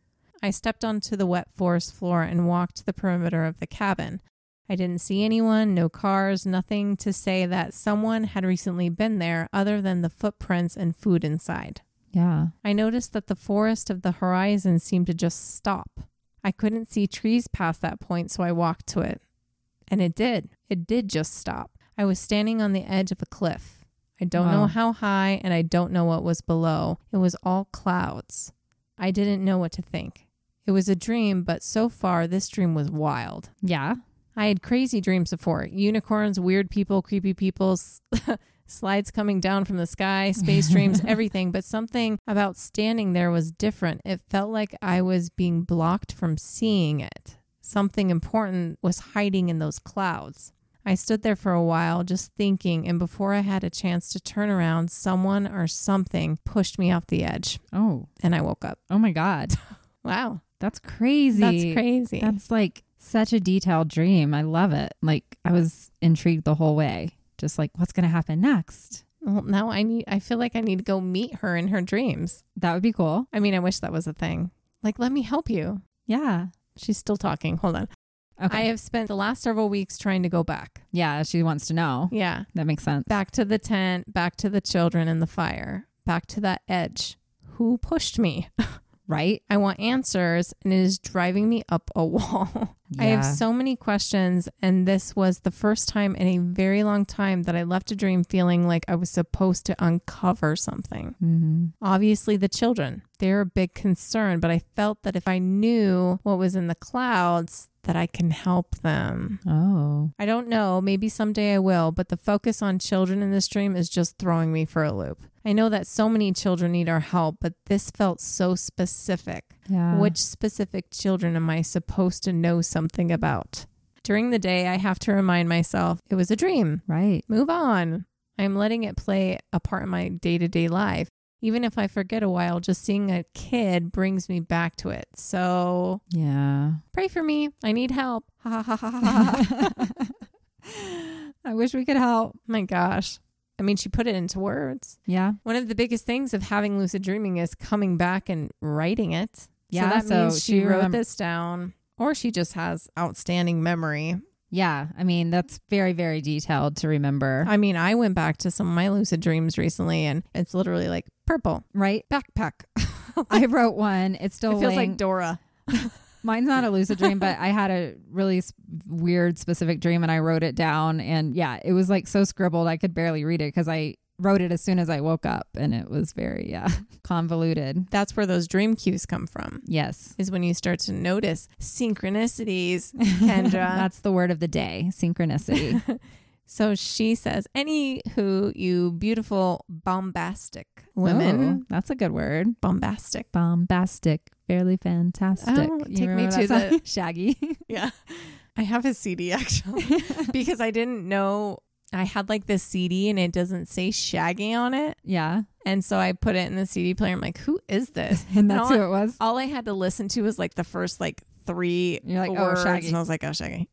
I stepped onto the wet forest floor and walked the perimeter of the cabin. I didn't see anyone, no cars, nothing to say that someone had recently been there other than the footprints and food inside. Yeah. I noticed that the forest of the horizon seemed to just stop. I couldn't see trees past that point, so I walked to it. And it did. It did just stop. I was standing on the edge of a cliff. I don't know how high, and I don't know what was below. It was all clouds. I didn't know what to think. It was a dream, but so far, this dream was wild. Yeah. I had crazy dreams before unicorns, weird people, creepy people, s- slides coming down from the sky, space dreams, everything. But something about standing there was different. It felt like I was being blocked from seeing it. Something important was hiding in those clouds. I stood there for a while just thinking, and before I had a chance to turn around, someone or something pushed me off the edge, Oh. and I woke up. Oh my God. Wow. That's crazy. That's crazy. That's like such a detailed dream. I love it. Like I was intrigued the whole way. Just like what's going to happen next? well, now I need, I feel like I need to go meet her in her dreams. That would be cool. I mean, I wish that was a thing. Like, let me help you. Yeah. She's still talking. Hold on. Okay. I have spent the last several weeks trying to go back. yeah, she wants to know. Yeah. That makes sense. Back to the tent, back to the children and the fire, back to that edge. Who pushed me? right? I want answers, and it is driving me up a wall. I have so many questions, and this was the first time in a very long time that I left a dream feeling like I was supposed to uncover something. Mm-hmm. Obviously, the children, they're a big concern, but I felt that if I knew what was in the clouds, that I can help them. Oh. I don't know, maybe someday I will, but the focus on children in this dream is just throwing me for a loop. I know that so many children need our help, but this felt so specific. Yeah. Which specific children am I supposed to know something about? During the day, I have to remind myself it was a dream. Right. Move on. I'm letting it play a part in my day to day life. Even if I forget a while, just seeing a kid brings me back to it. So Yeah. pray for me. I need help. Ha ha ha ha ha. ha. I wish we could help. My gosh. I mean, she put it into words. Yeah. One of the biggest things of having lucid dreaming is coming back and writing it. Yeah, So that so means she, she wrote this down, or she just has outstanding memory. Yeah. I mean, that's very, very detailed to remember. I mean, I went back to some of my lucid dreams recently, and it's literally like purple right? backpack. I wrote one. It's still it feels like Dora. Mine's not a lucid dream, but I had a really s- weird specific dream and I wrote it down. And yeah, it was like so scribbled, I could barely read it because I wrote it as soon as I woke up and it was very, yeah, convoluted. That's where those dream cues come from. Yes. Is when you start to notice synchronicities, Kendra. That's the word of the day synchronicity. so she says, "Anywho, you beautiful bombastic women, Oh, that's a good word. bombastic." Bombastic, fairly fantastic. Oh, take me to the- Shaggy. Yeah. I have a CD actually because I didn't know I had like this CD and it doesn't say Shaggy on it. yeah. And so I put it in the CD player. I'm like, who is this? And that's all, who it was. all I had to listen to was like the first like three You're like, oh. Shaggy. And I was like, oh, Shaggy.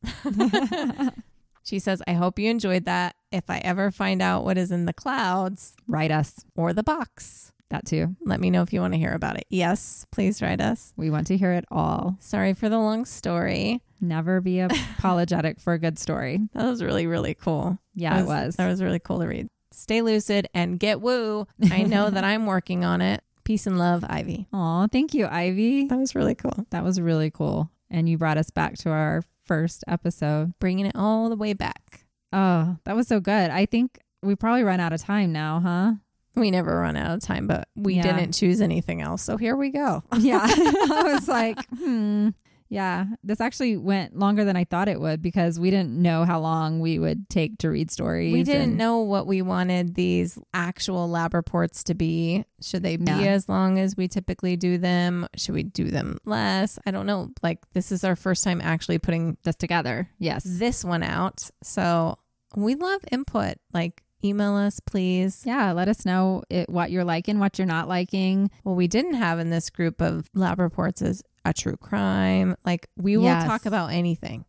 she says, I hope you enjoyed that. If I ever find out what is in the clouds Write us. or the box, That too. let me know if you want to hear about it. Yes, please write us. We want to hear it all. Sorry for the long story. Never be apologetic for a good story. That was really, really cool. Yeah, That it was. That was really cool to read. Stay lucid and get woo. I know that I'm working on it. Peace and love, Ivy. Aw, thank you, Ivy. That was really cool. That was really cool. And you brought us back to our first episode. Bringing it all the way back. Oh, that was so good. I think we probably run out of time now, huh? We never run out of time, but we Yeah. didn't choose anything else. So here we go. Yeah. I was like, hmm. Yeah. This actually went longer than I thought it would because we didn't know how long we would take to read stories. We didn't and- know what we wanted these actual lab reports to be. Should they be Yeah. as long as we typically do them? Should we do them less? I don't know. Like, this is our first time actually putting this together. Yes. this one out. So we love input. Like, email us, please. Yeah. Let us know it, what you're liking, what you're not liking. What we didn't have in this group of lab reports is a true crime. Like, we will Yes. talk about anything.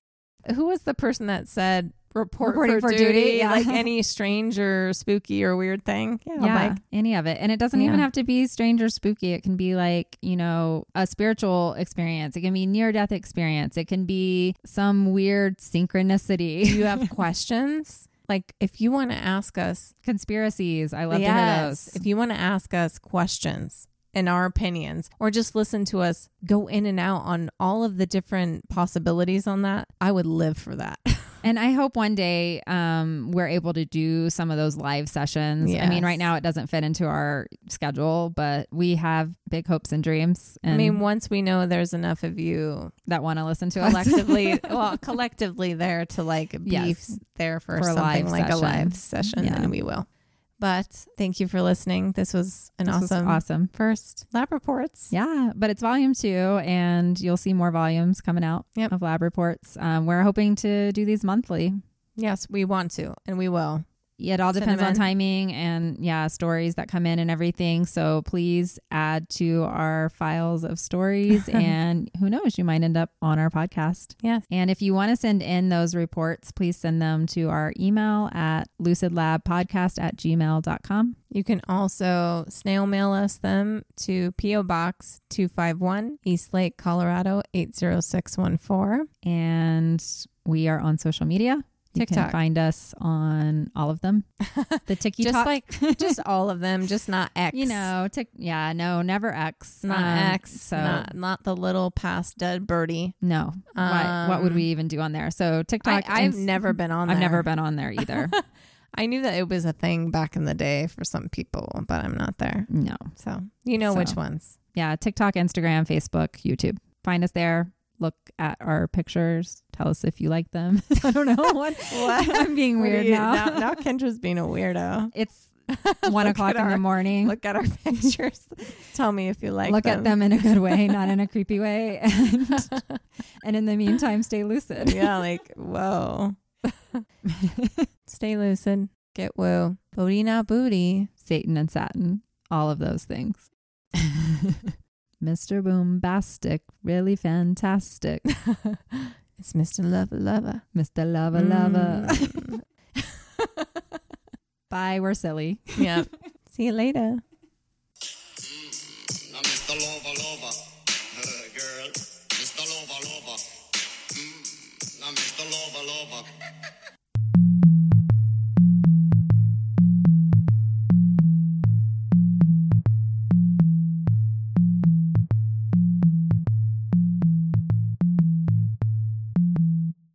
Who was the person that said, Report Reporting for, for duty, duty, yeah. like any strange or spooky or weird thing. Yeah, yeah, like any of it. And it doesn't even have to be strange or spooky. It can be like, you know, a spiritual experience. It can be near death experience. It can be some weird synchronicity. do you have questions? Like if you want to ask us, Conspiracies. I love to hear those. if you want to ask us questions and our opinions, or just listen to us go in and out on all of the different possibilities on that, I would live for that. And I hope one day um, we're able to do some of those live sessions. I mean, right now it doesn't fit into our schedule, but we have big hopes and dreams. And I mean, once we know there's enough of you that want to listen to us. collectively, well, collectively there to like be Yes. there for, For a something live like a live session, Yeah. then we will. But thank you for listening. This was an This was awesome, awesome. first lab reports. Yeah, but it's volume two, and you'll see more volumes coming out Yep. of lab reports. Um, we're hoping to do these monthly. Yes, we want to, and we will. It all depends on timing and yeah, stories that come in and everything. So please add to our files of stories, and who knows, you might end up on our podcast. Yes. And if you want to send in those reports, please send them to our email at lucidlabpodcast at gmail.com. You can also snail mail us them to P.O. Box 251, Eastlake, Colorado 80614. And we are on social media. You can TikTok. find us on all of them. The TikTok. Just like, just all of them, just not X. you know, tick. Yeah, no, never X. not Um, X. So not, not the little past dead birdie. no. what, what would Um, we even do on there? So TikTok. I've Inst- never been on There. I've never been on there either. I knew that it was a thing back in the day for some people, but I'm not there. no. So you know So. which ones. Yeah, TikTok, Instagram, Facebook, YouTube. Find us there. Look at our pictures. Tell us if you like them. I don't know what. I'm being weird you- now. now. Now Kendra's being a weirdo. It's one o'clock in the morning. Look at our pictures. Tell me if you like Look them. at them in a good way, not in a creepy way. And, and in the meantime, stay lucid. yeah, like, whoa. Stay lucid. Get woo. Booty not booty. Satan and Satin, all of those things. Mr. Boombastic, really fantastic. It's Mr. Lover Lover. Mr. Lover Lover. Mm. Bye, we're silly. yeah. See you later. I'm Mr. Lover,